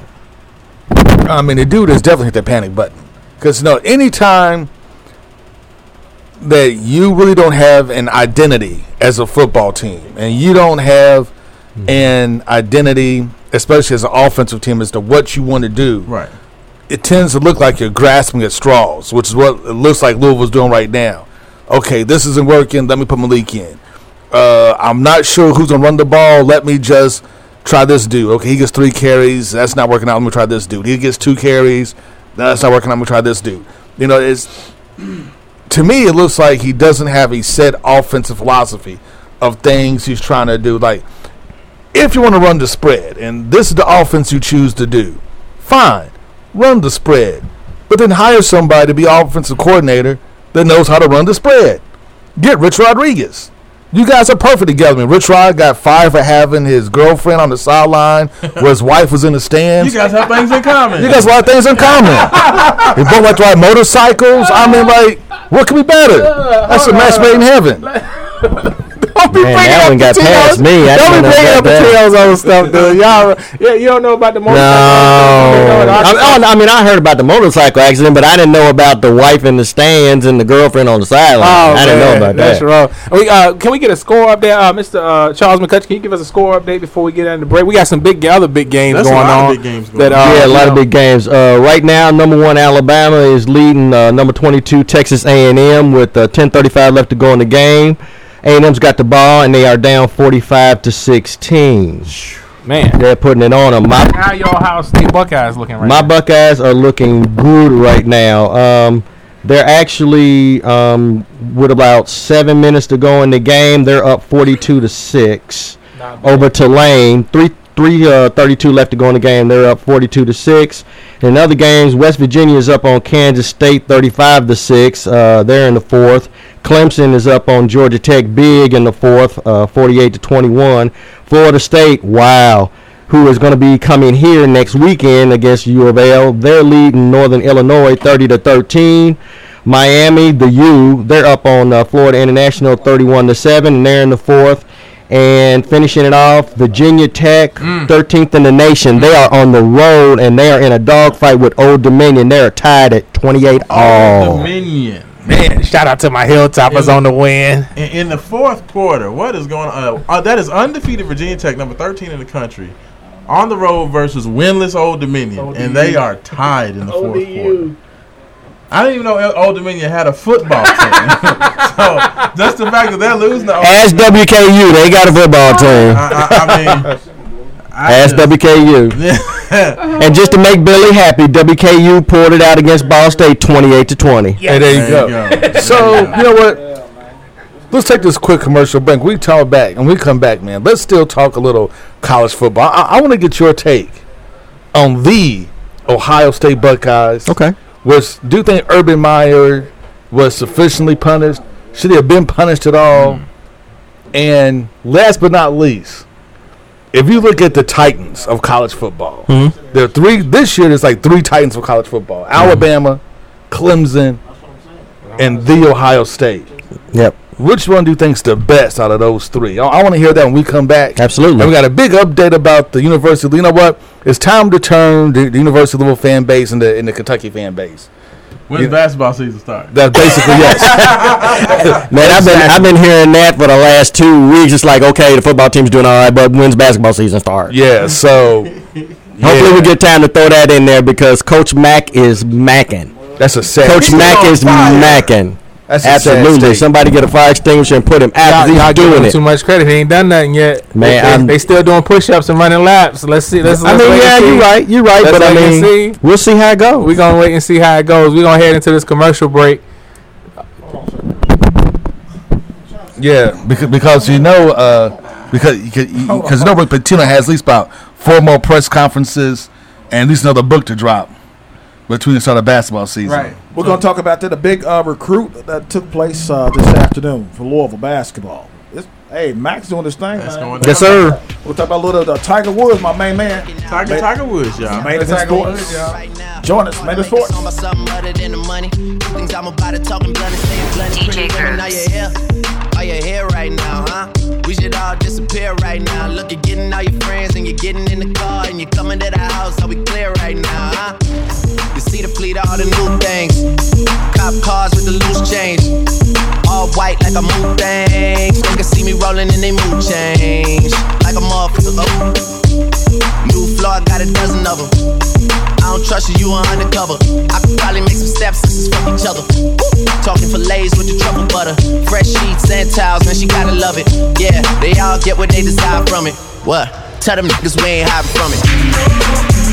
I mean, the dude has definitely hit the panic button. Because, know, anytime that you really don't have an identity as a football team and you don't have hmm. an identity, especially as an offensive team, as to what you want to do, Right. It tends to look like you're grasping at straws, which is what it looks like Louisville's doing right now. Okay, this isn't working. Let me put Malik in. Uh, I'm not sure who's gonna run the ball. Let me just try this dude. Okay, he gets three carries. That's not working out. Let me try this dude. He gets two carries. That's not working out. Let me try this dude. You know, it's to me it looks like he doesn't have a set offensive philosophy of things he's trying to do. Like if you want to run the spread and this is the offense you choose to do, fine, run the spread. But then hire somebody to be offensive coordinator that knows how to run the spread. Get Rich Rodriguez. You guys are perfect together. I mean, Rich Rod got fired for having his girlfriend on the sideline where his wife was in the stands. You guys have things in common. You guys have a lot of things in common. we both like to ride motorcycles. I mean, like, what could be better? That's a match made in heaven. don't be Man, bringing that up one got Patinos. past me. I Don't didn't be know bringing up about that. On stuff, dude. Y'all, yeah, you don't know about the No, motorcycle. I, oh, I mean I heard about the motorcycle accident, but I didn't know about the wife in the stands and the girlfriend on the sideline. Oh, I didn't know man, about that's that. wrong. We, uh, can we get a score update, uh, Mr. Uh, Charles McCutcheon? Can you give us a score update before we get into the break? We got some big, other big games That's a going lot of on. big games going that, on. uh, yeah, a you lot of big games. Uh, right now, number one Alabama is leading uh, number twenty-two Texas A&M with uh, ten thirty-five left to go in the game. A&M's got the ball and they are down forty-five to sixteen. Man, They're putting it on them. My how your Ohio State Buckeyes looking right My now? Buckeyes are looking good right now. Um, they're actually um, with about seven minutes to go in the game. They're up forty-two to six over Tulane. Three three uh, thirty-two left to go in the game. They're up forty-two to six. In other games, West Virginia is up on Kansas State thirty-five to six. Uh, they're in the fourth. Clemson is up on Georgia Tech big in the fourth, uh, forty-eight to twenty-one. Florida State, wow who is going to be coming here next weekend against U of L. They're leading Northern Illinois 30 to 13. Miami, the U, they're up on uh, Florida International 31 to 7, and they're in the fourth. And finishing it off, Virginia Tech, 13th in the nation. They are on the road and they are in a dogfight with Old Dominion. They're tied at 28 all. Dominion. Man, shout out to my Hilltoppers on the win. In, in the fourth quarter, what is going on? Uh, uh, that is undefeated Virginia Tech, number 13 in the country, on the road versus winless Old Dominion, and they are tied in the fourth quarter. I didn't even know Old Dominion had a football team. so just the fact that they're losing to Old Ask WKU, they got a football team. I, I, I mean, I Ask just- WKU. And just to make Billy happy, WKU pulled it out against Ball State 28 to 20. Hey, there you There go. you go. So you know what? Let's take this quick commercial break. We talk back, and we come back, man. Let's still talk a little college football. I, I want to get your take on the Ohio State Buckeyes. Okay. Was do you think Urban Meyer was sufficiently punished? Should he have been punished at all? Hmm. And last but not least, if you look at the Titans of college football, hmm. there are three this year. There's like three Titans of college football: hmm. Alabama, Clemson, and the Ohio State. Yep. Which one do you think's the best out of those three? I, want to hear that when we come back. Absolutely. And we got a big update about the University. You know what? It's time to turn the, the University of Louisville fan base into in the Kentucky fan base. When's Yeah. basketball season start? That's basically yes. Man, I've been I've been hearing that for the last two weeks. It's like, okay, the football team's doing all right, but when's basketball season start? yeah. So Hopefully, we get time to throw that in there because Coach Mack is macking. that's a sad. Coach Mack is macking. That's Absolutely. Somebody get a fire extinguisher and put him out. Y'all, y'all He's giving doing it. too much credit. He ain't done nothing yet. Man, they, I'm- they still doing push-ups and running laps. Let's see. Let's, I let's mean, yeah, you're right. You're right. Let's but I mean, see. we'll see how it goes. We're gonna wait and see how it goes. We're gonna head into this commercial break. Yeah, because because you know uh, because because you know Rick Pitino has at least about four more press conferences and at least another book to drop between the start of basketball season. Right. We're going to talk about that. A big uh, recruit that took place uh, this afternoon for Louisville basketball. It's, hey, Max doing this thing. That's man. going yes, sir. We'll talk about a little uh, Tiger Woods, my main man. Tiger, Ma- Tiger Woods, y'all. Main event sports. Join us, main event sports. On my something other than the money. Things I'm about to talking and staying blunt. DJ Are you here? Are you here right now, huh? We should all disappear right now. Look, you're getting all your friends and you're getting in the car and you're coming to the house. Are we clear right now, huh? You see the fleet, all the new things. Cop cars with the loose change. All white like a moon mood things. Niggas see me rolling and they mood change. Like a motherfucker. Oh. New floor, got a dozen of them. I don't trust you, you are undercover. I could probably make some steps sisters fuck each other. Talking fillets with the truffle butter. Fresh sheets and towels, man, she gotta love it. Yeah, they all get what they desire from it. What? Tell them niggas we ain't hiding from it.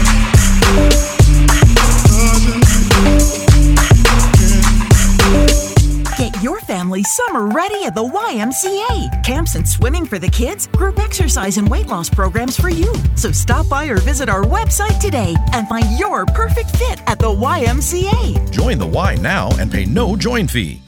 Get your family summer ready at the YMCA. Camps and swimming for the kids, group exercise and weight loss programs for you. So stop by or visit our website today and find your perfect fit at the YMCA. Join the Y now and pay no join fee.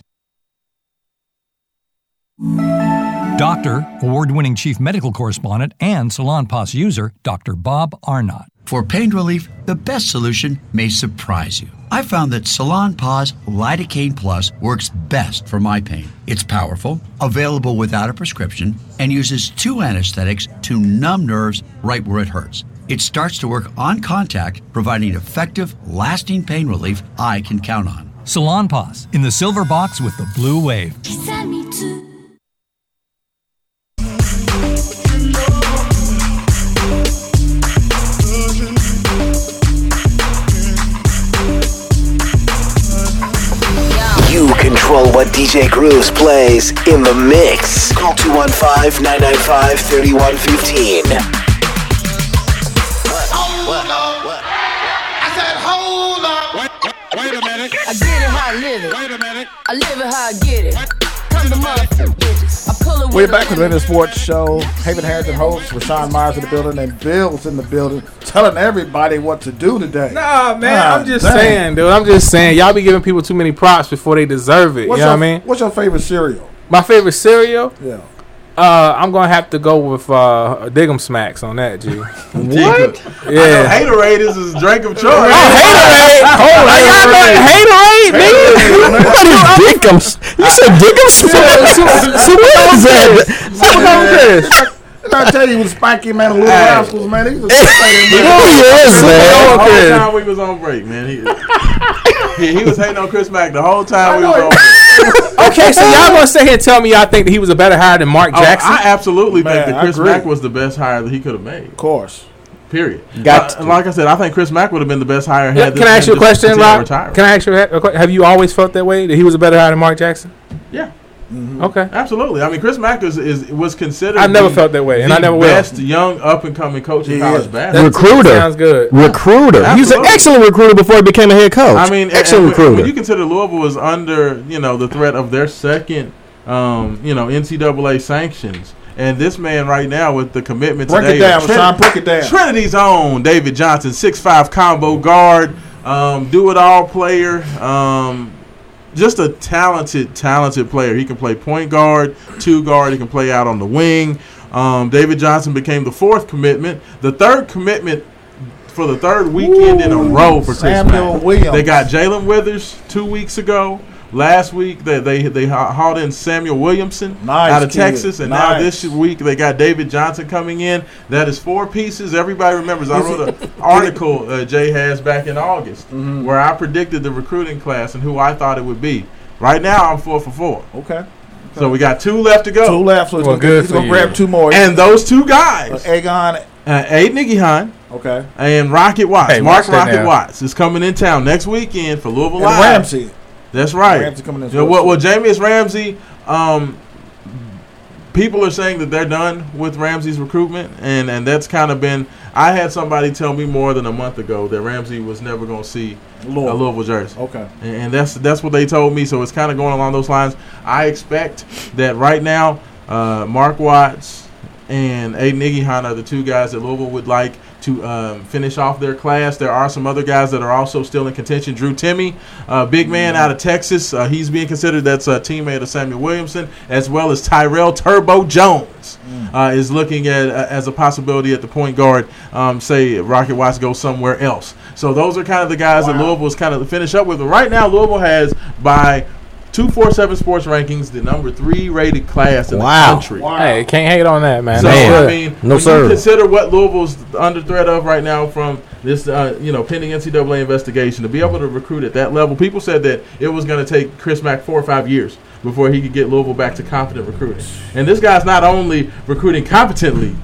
Doctor, award winning chief medical correspondent, and Salonpas user, Dr. Bob Arnot. For pain relief, the best solution may surprise you. I found that Salonpas Lidocaine Plus works best for my pain. It's powerful, available without a prescription, and uses two anesthetics to numb nerves right where it hurts. It starts to work on contact, providing effective, lasting pain relief I can count on. Salonpas in the silver box with the blue wave. Control what DJ Grooves plays in the mix. Call 215 995 3115. I said, hold up. Wait, wait a minute. I get it how I live it. Wait a minute. I live it how I get it. Come to motherfucking We're back with the Winter Sports Show. Haven Harrington hosts, Rashawn Myers in the building, and Bill's in the building, telling everybody what to do today. Nah, man, God I'm just dang. saying, dude. I'm just saying, y'all be giving people too many props before they deserve it. What's you know your, what I mean? What's your favorite cereal? My favorite cereal? Yeah. Uh, I'm gonna have to go with uh, Dig'em Smacks on that, G. What? Yeah. Haterade is his drink of choice. Oh, Haterade! Oh, y'all know Haterade, nigga. What is Dickums? You said Dickums? So what is that? Did I tell you he was spiky man, little Hey. rascals, man? He was Who is The that? whole time we was on break, man. He, he, he was hating on Chris Mack the whole time we was on break. Okay, so y'all gonna sit here and tell me y'all think that he was a better hire than Mark Oh, Jackson? I absolutely Man, think that Chris. Mack was the best hire that he could have made. Of course. Period. Got Uh, like I said, I think Chris Mack would have been the best hire Yeah, had this can I ask you a question, continued Rob? Can I ask you a have you always felt that way that he was a better hire than Mark Jackson? Yeah. Okay. Absolutely. I mean, Chris Mack is, is was considered. I never the- felt that way, and I never will. best young up and coming coach in He college basketball. Recruiter. Sounds good. Recruiter. He was an excellent recruiter before he became a head coach. I mean, excellent and when- recruiter. When you consider Louisville was under, you know, the threat of their second, um, you know, NCAA sanctions, and this man right now with the commitment Break today, it down, of Rashawn. Break it down. Trinity's own David Johnson, six five combo guard, um, do it all player. Um, just a talented, talented player. He can play point guard, two guard. He can play out on the wing. Um, David Johnson became the fourth commitment. The third commitment for the third weekend in a row for Samuel. Williams. They got Jalen Withers two weeks ago. Last week they they they hauled in Samuel Williamson Nice out of kid. Texas, and now this week they got David Johnson coming in. That is four pieces. Everybody remembers. I wrote an article uh, Jay has back in August Mm-hmm. where I predicted the recruiting class and who I thought it would be. Right now I'm four for four. Okay. So we got two left to go. Two left, so he's Well, gonna, good he's gonna you. grab two more. And those two guys, Uh, Aegon. uh, Aidan Igiehon Okay. and Rocket Watts, Hey, Mark Rocket now. Watts is coming in town next weekend for Louisville And Live. Ramsey. That's right. Ramsey coming in Yeah, well, well, Jahmius Ramsey, um, people are saying that they're done with Ramsey's recruitment, and, and that's kind of been. I had somebody tell me more than a month ago that Ramsey was never going to see a Louisville. Louisville jersey. Okay. And, and that's that's what they told me. So it's kind of going along those lines. I expect that right now, uh, Mark Watts and Aiden are the two guys that Louisville would like to um, finish off their class. There are some other guys that are also still in contention. Drew Timme, uh, big man out of Texas, uh, he's being considered. That's a teammate of Samuel Williamson, as well as Tyrell Turbo Jones uh, is looking at uh, as a possibility at the point guard. Um, say Rocket Watts goes somewhere else. So those are kind of the guys that Louisville is kind of to finish up with. But right now, Louisville has by 247 Sports Rankings the number three rated class in Wow. the country. Hey, can't hate on that, man. So That's I mean, No, when sir. you consider what Louisville's under threat of right now from this, uh, you know, pending NCAA investigation, to be able to recruit at that level, people said that it was going to take Chris Mack four or five years before he could get Louisville back to competent recruiting. And this guy's not only recruiting competently,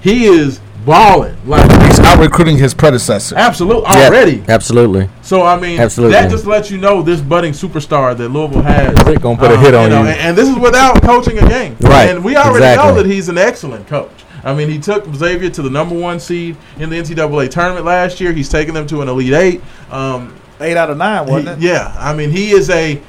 he is balling like He's out recruiting his predecessor. absolutely Yeah, already. absolutely. So I mean, Absolutely. that just lets you know this budding superstar that Louisville has. Rick gonna put a hit on know, you. And, and this is without coaching a game. Right, And we already exactly. know that he's an excellent coach. I mean, he took Xavier to the number one seed in the NCAA tournament last year. He's taken them to an Elite Eight. Um, Eight out of nine, wasn't it? yeah, I mean, he is a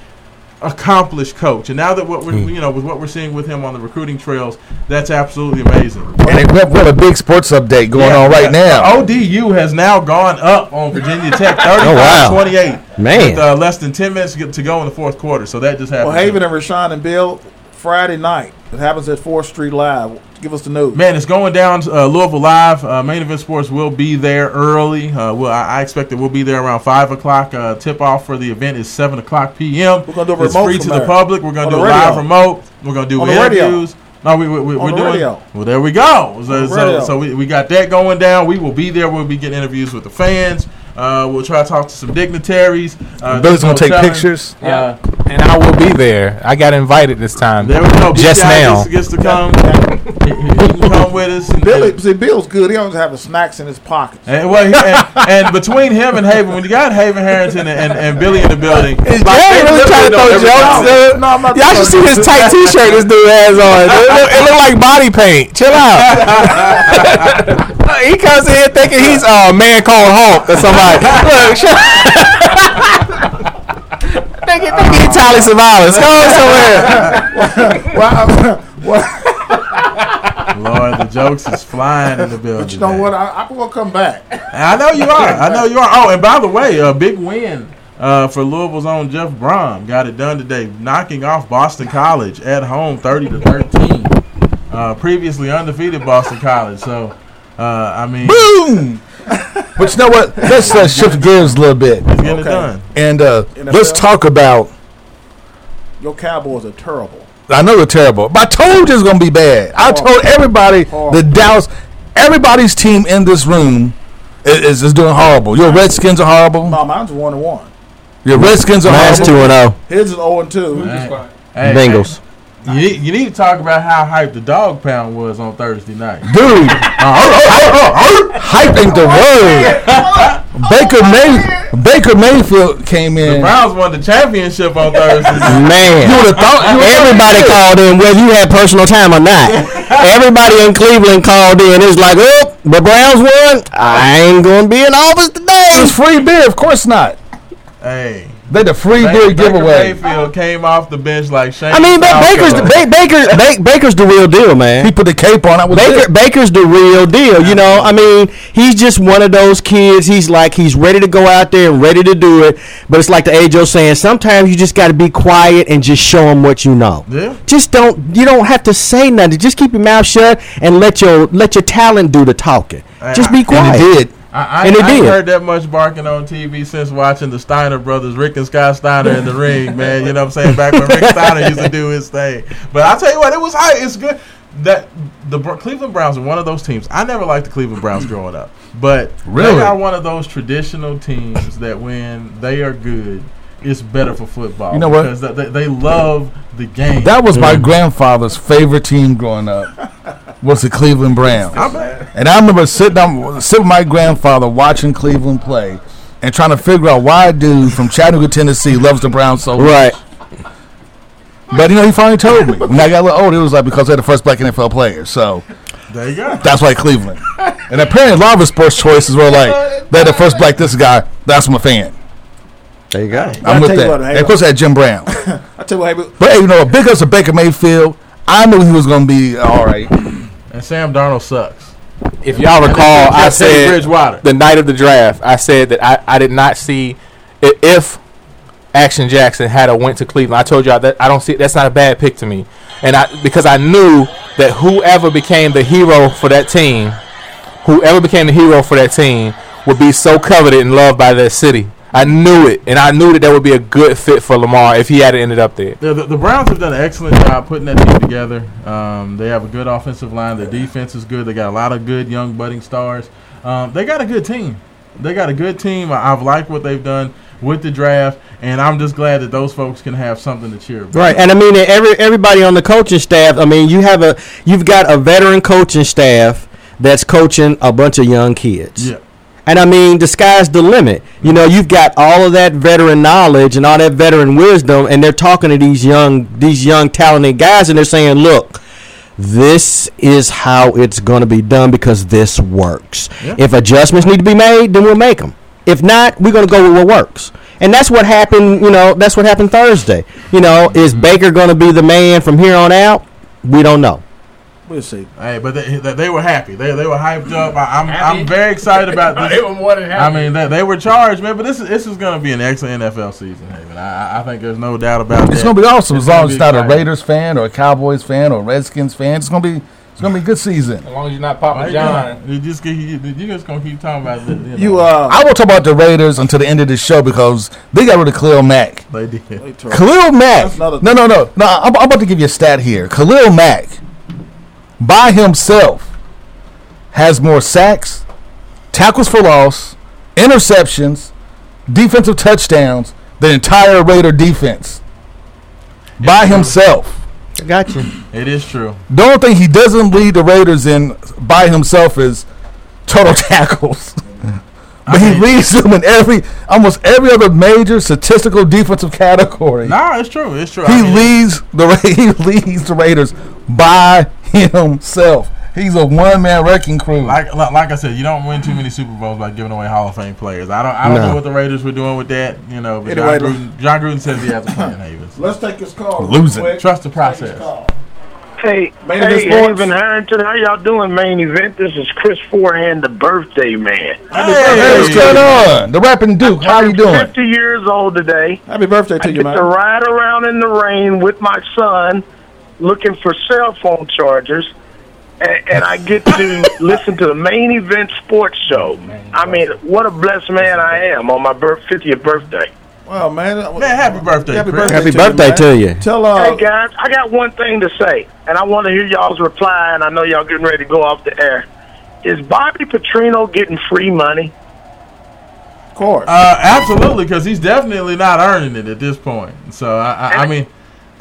accomplished coach. And now that what we're Hmm. you know with what we're seeing with him on the recruiting trails, that's absolutely amazing. And we have, we have a big sports update going Yeah, on right yeah. now. ODU has now gone up on Virginia Tech 35 Oh, wow. 28. Man. With uh, less than 10 minutes to go in the fourth quarter. So that just happened. Well, Haven and Rashawn and Bill, Friday night, It happens at 4th Street Live. Give us the news. Man, it's going down. Uh, Louisville Live. Uh, Main Event Sports will be there early. Uh, well, I, I expect that we'll be there around five o'clock. Uh, tip off for the event is seven o'clock p.m. We're gonna do a It's remote free from to the public. We're going to do a live remote. We're going to do On interviews. No, we, we, we, On we're doing. radio. Well, there we go. So, so, so we, we got that going down. We will be there. We'll be getting interviews with the fans. Uh, we'll try to talk to some dignitaries. Uh, Billy's gonna take telling. pictures. Uh, and I will be there. I got invited this time. there we go. Just BCI now. Gets, gets to come. come with us. and- Billy, see, Bill's good. He always have the snacks in his pocket. And, well, and, and between him and Haven, when you got Haven Harrington and, and, and Billy in the building, Is Jerry really trying to throw jokes, dude? No, I'm not Y'all should see throwing this tight T-shirt this dude has on. It look, it look like body paint. Chill out. he comes in thinking he's uh, a man called Hulk or somebody. Look, shut thinking, thinking he Telly Savalas. Go somewhere. well, well, Lord, the jokes is flying in the building. but you know what? I, I'm gonna come back. I know you are. I know you are. Oh, and by the way, a big win uh, for Louisville's own Jeff Brohm. Got it done today, knocking off Boston College at home, thirty to thirteen. Uh, previously undefeated Boston College. So, uh, I mean, Boom! But you know what? Let's uh, shift gears a little bit. Let's get it done. And uh, NFL? let's talk about. Your Cowboys are terrible. I know they're terrible, but I told you it's going to be bad. I told everybody the Dallas, everybody's team in this room is, is, is doing horrible. Your Redskins are horrible. No, mine's one and one. Your Redskins are Mine's horrible. two and zero. His is zero and two. Hey, hey, Bengals. You need, you need to talk about how hyped the dog pound was on Thursday night. Dude, uh, hype ain't the word. Baker May Baker Mayfield came in. The in. Browns won the championship on Thursday. Man, You would've thought- you everybody called in, whether you had personal time or not. everybody in Cleveland called in. It's like, oh, the Browns won. I ain't gonna be in office today. It's free beer, of course not. Hey. They the free Baker, beer Baker giveaway. Mayfield came off the bench like Shane. I mean, ba- Baker's the, ba- Baker, ba- Baker's the real deal, man. He put the cape on. That was Baker, it. Baker's the real deal. You know, I mean, he's just one of those kids. He's like he's ready to go out there and ready to do it. But it's like the age old saying, sometimes you just got to be quiet and just show them what you know. Yeah. Just don't. You don't have to say nothing. Just keep your mouth shut and let your let your talent do the talking. Just be quiet. And he did. I, I, And he I ain't did. heard that much barking on TV since watching the Steiner brothers, Rick and Scott Steiner in the ring, man. You know what I'm saying? Back when Rick Steiner used to do his thing. But I'll tell you what, it was high. It's good. That the Bro- Cleveland Browns are one of those teams. I never liked the Cleveland Browns growing up, but Really? they are one of those traditional teams that when they are good, it's better for football. You know what? Because they, they, they love the game. That was my grandfather's favorite team growing up. Was the Cleveland Browns. And I remember sitting down, sitting with my grandfather watching Cleveland play, and trying to figure out why a dude from Chattanooga, Tennessee, loves the Browns so much. Right. But you know, he finally told me. When I got a little older, it was like because they're the first black NFL player. So There you go. that's why Cleveland. And apparently, a lot of his sports choices were like they're the first black this guy. That's my fan. There you go. I'm I'll with that. what, hey, and of course, I had Jim Brown. I tell you what, hey, but But hey, you know, big ups to Baker Mayfield. I knew he was going to be all right. And Sam Darnold sucks. If y'all recall, I said Bridgewater. the night of the draft, I said that I, I did not see if Action Jackson had a went to Cleveland. I told y'all that I don't see that's not a bad pick to me, and I because I knew that whoever became the hero for that team, whoever became the hero for that team, would be so coveted and loved by that city. I knew it, and I knew that that would be a good fit for Lamar if he had ended up there. The, the, the Browns have done an excellent job putting that team together. Um, they have a good offensive line. Their defense is good. They got a lot of good young budding stars. Um, they got a good team. They got a good team. I, I've liked what they've done with the draft, and I'm just glad that those folks can have something to cheer about. Right, and I mean every everybody on the coaching staff. I mean, you have a you've got a veteran coaching staff that's coaching a bunch of young kids. Yeah. And I mean, the sky's the limit. You know, you've got all of that veteran knowledge and all that veteran wisdom, and they're talking to these young these young talented guys, and they're saying, "Look, this is how it's going to be done because this works. Yeah. If adjustments need to be made, then we'll make them. If not, we're going to go with what works." And that's what happened. You know, that's what happened Thursday. You know, is Baker going to be the man from here on out? We don't know. We'll see. Hey, but they, they, they were happy. They, they were hyped up. I, I'm Happy? I'm very excited about this. They were more than happy. I mean, they, they were charged, man. But this is this is going to be an excellent NFL season, Haven. I, I- I think there's no doubt about it. It's that. gonna be awesome as gonna long as be it's not a. Raiders fan or a Cowboys fan or a Redskins fan. It's gonna be it's gonna be a good season. As long as you're not Papa Why you John. gonna- You just you, you just gonna keep talking about it. You, know. You uh, I will talk about the Raiders until the end of the show because they got rid of Khalil Mack. They did. Khalil Mack. No, no, no, no. I'm, I'm about to give you a stat here. Khalil Mack, by himself, has more sacks, tackles for loss, interceptions, defensive touchdowns the entire Raider defense. By himself. Got you. It is true. The only thing he doesn't lead the Raiders in by himself is total tackles. But he leads them in every, almost every other major statistical defensive category. Nah, it's true. It's true. He I mean, leads the he leads the Raiders by himself. He's a one man wrecking crew. Like, like like I said, you don't win too many Super Bowls by giving away Hall of Fame players. I don't I don't No. know what the Raiders were doing with that, you know. But Anyway, John, Gruden, John Gruden says he has a plan, Havens. let's take his call. real Losing. Trust the Let's take this process. Hey, Main hey, Event Sports. Haven Harrington, how y'all doing? Main event. This is Chris Forehand, the birthday man. Hey, what's going on? The rapping Duke, how you doing? Fifty years old today. Happy birthday to I you, get to man. ride around in the rain with my son, looking for cell phone chargers, and, and I get to listen to the main event sports show. I mean, what a blessed man I am on my birth, 50th birthday. Well, man. uh, Man, happy birthday, Happy Chris. birthday, Happy to birthday you, to you. Tell uh, hey guys, I got one thing to say, and I want to hear y'all's reply. And I know y'all getting ready to go off the air. Is Bobby Petrino getting free money? of course. Uh, absolutely, because he's definitely not earning it at this point. So I, I, I mean,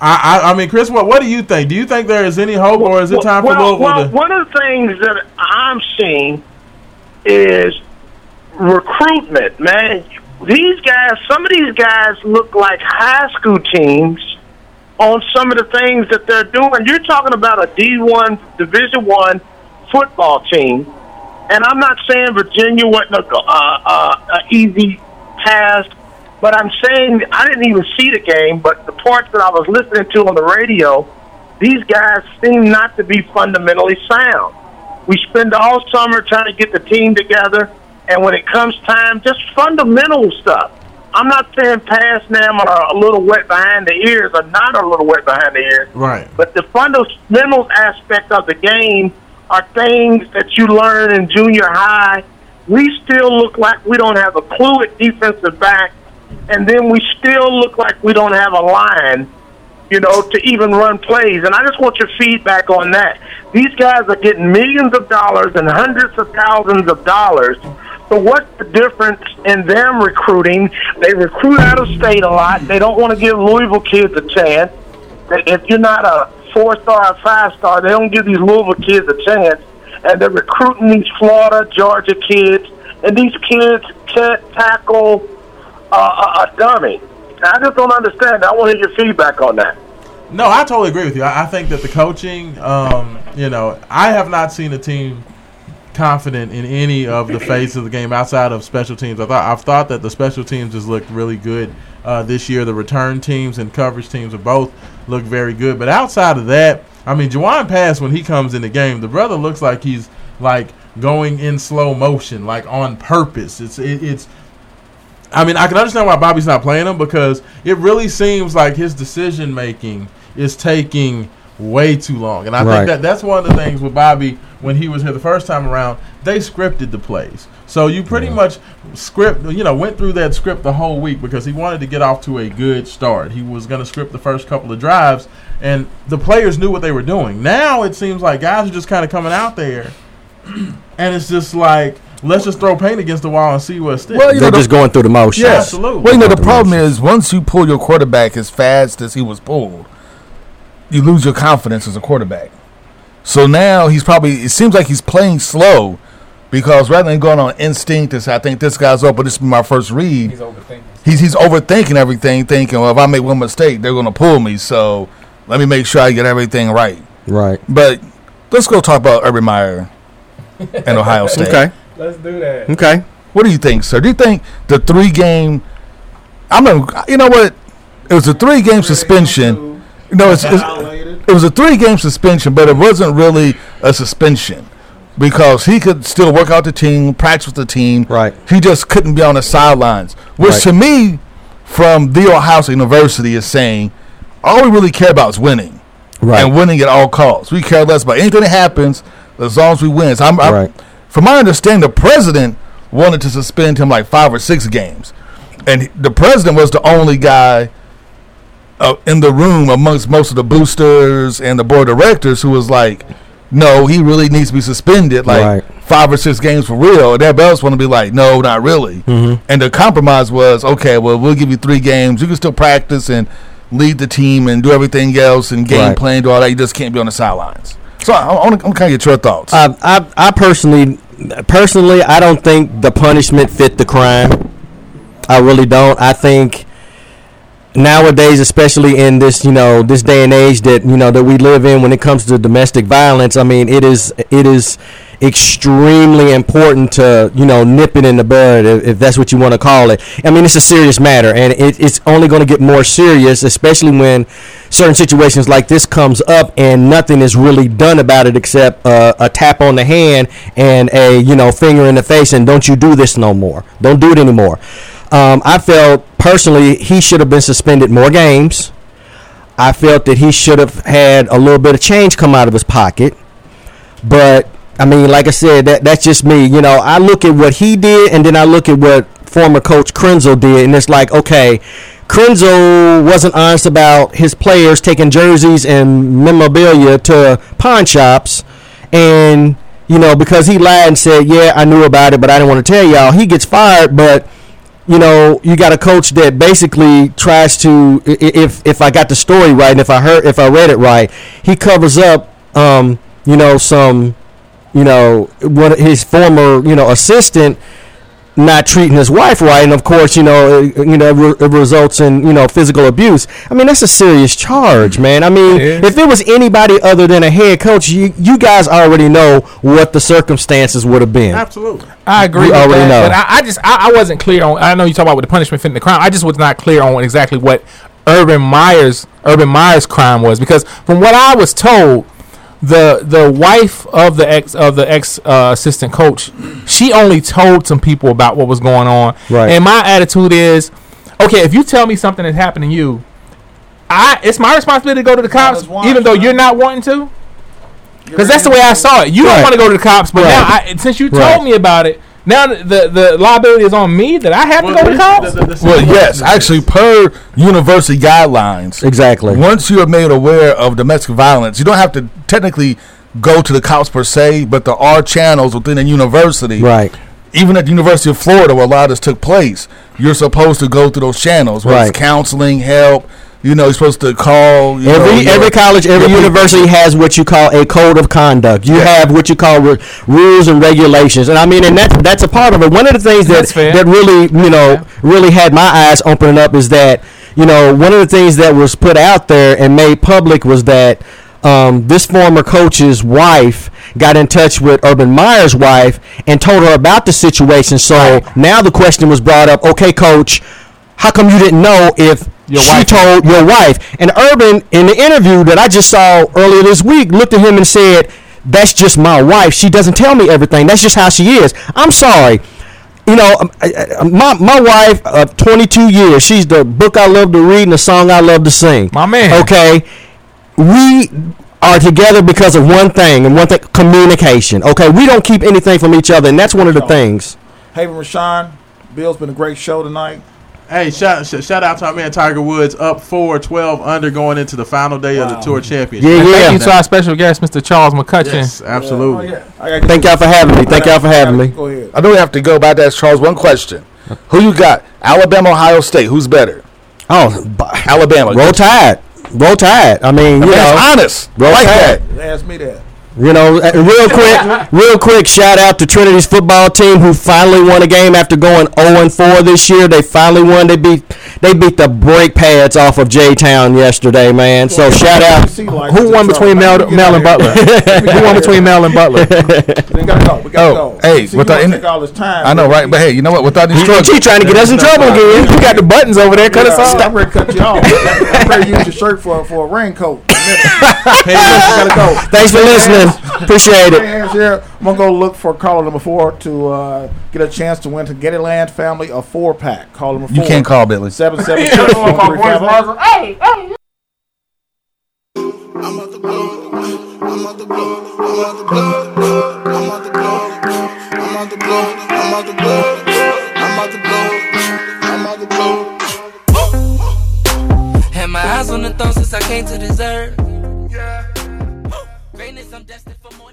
I, I, I mean, Chris, what what do you think? Do you think there is any hope, or is it time for well, Louisville well, to? one of the things that I'm seeing is recruitment, man. These guys, some of these guys look like high school teams on some of the things that they're doing. You're talking about a D1 Division One football team, and I'm not saying Virginia wasn't a, uh, uh, a easy task, but I'm saying I didn't even see the game, but the parts that I was listening to on the radio, these guys seem not to be fundamentally sound. We spend all summer trying to get the team together, and when it comes time, just fundamental stuff. I'm not saying pass them are a little wet behind the ears or not a little wet behind the ears, Right. but the fundamental aspect of the game are things that you learn in junior high. We still look like we don't have a clue at defensive back, and then we still look like we don't have a line, you know, to even run plays. And I just want your feedback on that. These guys are getting millions of dollars and hundreds of thousands of dollars. So what's the difference in them recruiting? They recruit out of state a lot. They don't want to give Louisville kids a chance. If you're not a four star or five star, they don't give these Louisville kids a chance. And they're recruiting these Florida, Georgia kids, and these kids can't tackle a, a dummy. I just don't understand. I want to hear your feedback on that. No, I totally agree with you. I, I think that the coaching, um, you know, I have not seen a team confident in any of the phases of the game outside of special teams. I thought I've thought that the special teams has looked really good uh, this year. The return teams and coverage teams have both looked very good. But outside of that, I mean, Jawon Pass when he comes in the game, the brother looks like he's like going in slow motion, like on purpose. It's it, it's I mean, I can understand why Bobby's not playing him because it really seems like his decision making is taking way too long. And I Right. think that that's one of the things with Bobby when he was here the first time around. They scripted the plays, so you pretty much script, you know, went through that script the whole week because he wanted to get off to a good start. He was going to script the first couple of drives, and the players knew what they were doing. Now it seems like guys are just kind of coming out there, and it's just like. Let's just throw paint against the wall and see what sticks. Well, you They're know, just going through the motions. Yes. Absolutely. Well, you know, the problem is once you pull your quarterback as fast as he was pulled, you lose your confidence as a quarterback. So now he's probably, it seems like he's playing slow because rather than going on instinct and say, I think this guy's open, this is my first read, He's overthinking. he's, he's overthinking everything, thinking, well, if I make one mistake, they're going to pull me. So let me make sure I get everything right. Right. But let's go talk about Urban Meyer and Ohio State. Okay. Let's do that. Okay. What do you think, sir? Do you think the three game? I'm gonna, you know what? It was a three game suspension. No, it's, it's it was a three game suspension, but it wasn't really a suspension because he could still work out the team, practice with the team. Right. He just couldn't be on the sidelines. Which Right. to me, from the Ohio State University, is saying all we really care about is winning. Right. And winning at all costs. We care less about anything that happens as long as we win. So I'm, I'm- Right. From my understanding, the president wanted to suspend him like five or six games. And the president was the only guy uh, in the room amongst most of the boosters and the board of directors who was like, no, he really needs to be suspended, like Right. five or six games for real. And everybody else want to be like, no, not really. Mhm. And the compromise was, okay, well, we'll give you three games. You can still practice and lead the team and do everything else and game Right. plan, do all that. You just can't be on the sidelines. So I, I want to kind of get your thoughts. I, I, I personally, personally, I don't think the punishment fit the crime. I really don't. I think nowadays, especially in this, you know, this day and age that you know that we live in, when it comes to domestic violence, I mean, it is it is extremely important to you know nip it in the bud if, if that's what you want to call it. I mean, it's a serious matter, and it, it's only going to get more serious, especially when certain situations like this comes up and nothing is really done about it except uh, a tap on the hand and a you know finger in the face and don't you do this no more. Don't do it anymore. Um, i felt personally he should have been suspended more games. I felt that he should have had a little bit of change come out of his pocket. But I mean, like I said, that that's just me. You know, I look at what he did, and then I look at what former coach Krenzel did, and it's like, okay, Krenzel wasn't honest about his players taking jerseys and memorabilia to pawn shops, and you know, because he lied and said, yeah, I knew about it, but I didn't want to tell y'all. He gets fired, but you know, you got a coach that basically tries to, if if I got the story right, and if I heard, if I read it right, he covers up, um, you know, some, you know, what his former, you know, assistant not treating his wife right, and of course, you know, it, you know, it, re- it results in you know physical abuse. I mean, that's a serious charge, man. I mean, if it was anybody other than a head coach, you you guys already know what the circumstances would have been. Absolutely. I agree We with already that, know. but I, I just I, I wasn't clear on. I know you talk about with the punishment fitting the crime. I just was not clear on exactly what Urban Meyer's Urban Meyer's crime was because from what I was told, the the wife of the ex of the ex uh, assistant coach, she only told some people about what was going on. Right. And my attitude is, okay, if you tell me something that's happened to you, I it's my responsibility to go to the cops, even though you're not wanting to. Because that's the way I saw it. You don't want to go to the cops, but Right. now I, since you told Right. me about it, now the, the the liability is on me that I have to go to the cops. Well, yes, actually, per university guidelines, exactly. Once you are made aware of domestic violence, you don't have to technically go to the cops per se, but there are channels within a university, right? Even at the University of Florida, where a lot of this took place, you're supposed to go through those channels, whether Right. it's counseling, help. You know, you're supposed to call. You know, Every your- every college, every your- university has what you call a code of conduct. You have what you call re- rules and regulations, and I mean, and that's that's a part of it. One of the things that that really you know really had my eyes opening up is that you know one of the things that was put out there and made public was that um, this former coach's wife got in touch with Urban Meyer's wife and told her about the situation. So now the question was brought up: Okay, coach, how come you didn't know if Your she wife- told your wife? And Urban, in the interview that I just saw earlier this week, looked at him and said, "That's just my wife. She doesn't tell me everything. That's just how she is. I'm sorry." You know, um, I- my my wife of 22 years. She's the book I love to read and the song I love to sing. My man. Okay, we are together because of one thing and one thing: communication. Okay, we don't keep anything from each other, and that's one of the things. Haven Rashawn, Bill's been a great show tonight. Hey, shout, shout out to our man Tiger Woods, up 4 12 under going into the final day of the tour championship. And Thank you to our special guest, Mr. Charles McCutcheon. Yes, absolutely. Thank y'all for having me. Thank y'all for having me. Go ahead. I know we have to go, but I to ask Charles one question: Who you got? Alabama, Ohio State. Who's better? Oh, Alabama. Roll Tide. Roll Tide. I mean, you I mean, know, that's honest. Roll Like Tide. Ask me that. You know, uh, real quick, real quick, shout out to Trinity's football team who finally won a game after going 0 4 this year. They finally won. They beat they beat the brake pads off of J Town yesterday, man. So shout out. Who won between Mel, Mel and Butler? Who won between Mel and Butler? We gotta go. We gotta Oh, go. hey, See, without you any- take all this time. I know, right? But hey, you know what? Without any struggle, She trying to get us in trouble again. You got the buttons over there. Cut us Yeah, off. I'm ready to cut you off. I'm ready to use your shirt for for a raincoat. gotta go. Thanks for listening man. Appreciate it. Here. I'm gonna go look for caller number four to uh, get a chance to win to Gattiland family a four pack. Call number four. You can't call Billy. Seven seven six one three five. Hey, hey. I'm out the blow, I'm out the blow, I'm out the blow, I'm out the blow, I'm out the blow, I'm out the blow, I'm out the blow, I'm out the blow. Had my eyes on the throne since I came to deserve. Yeah. Destined for more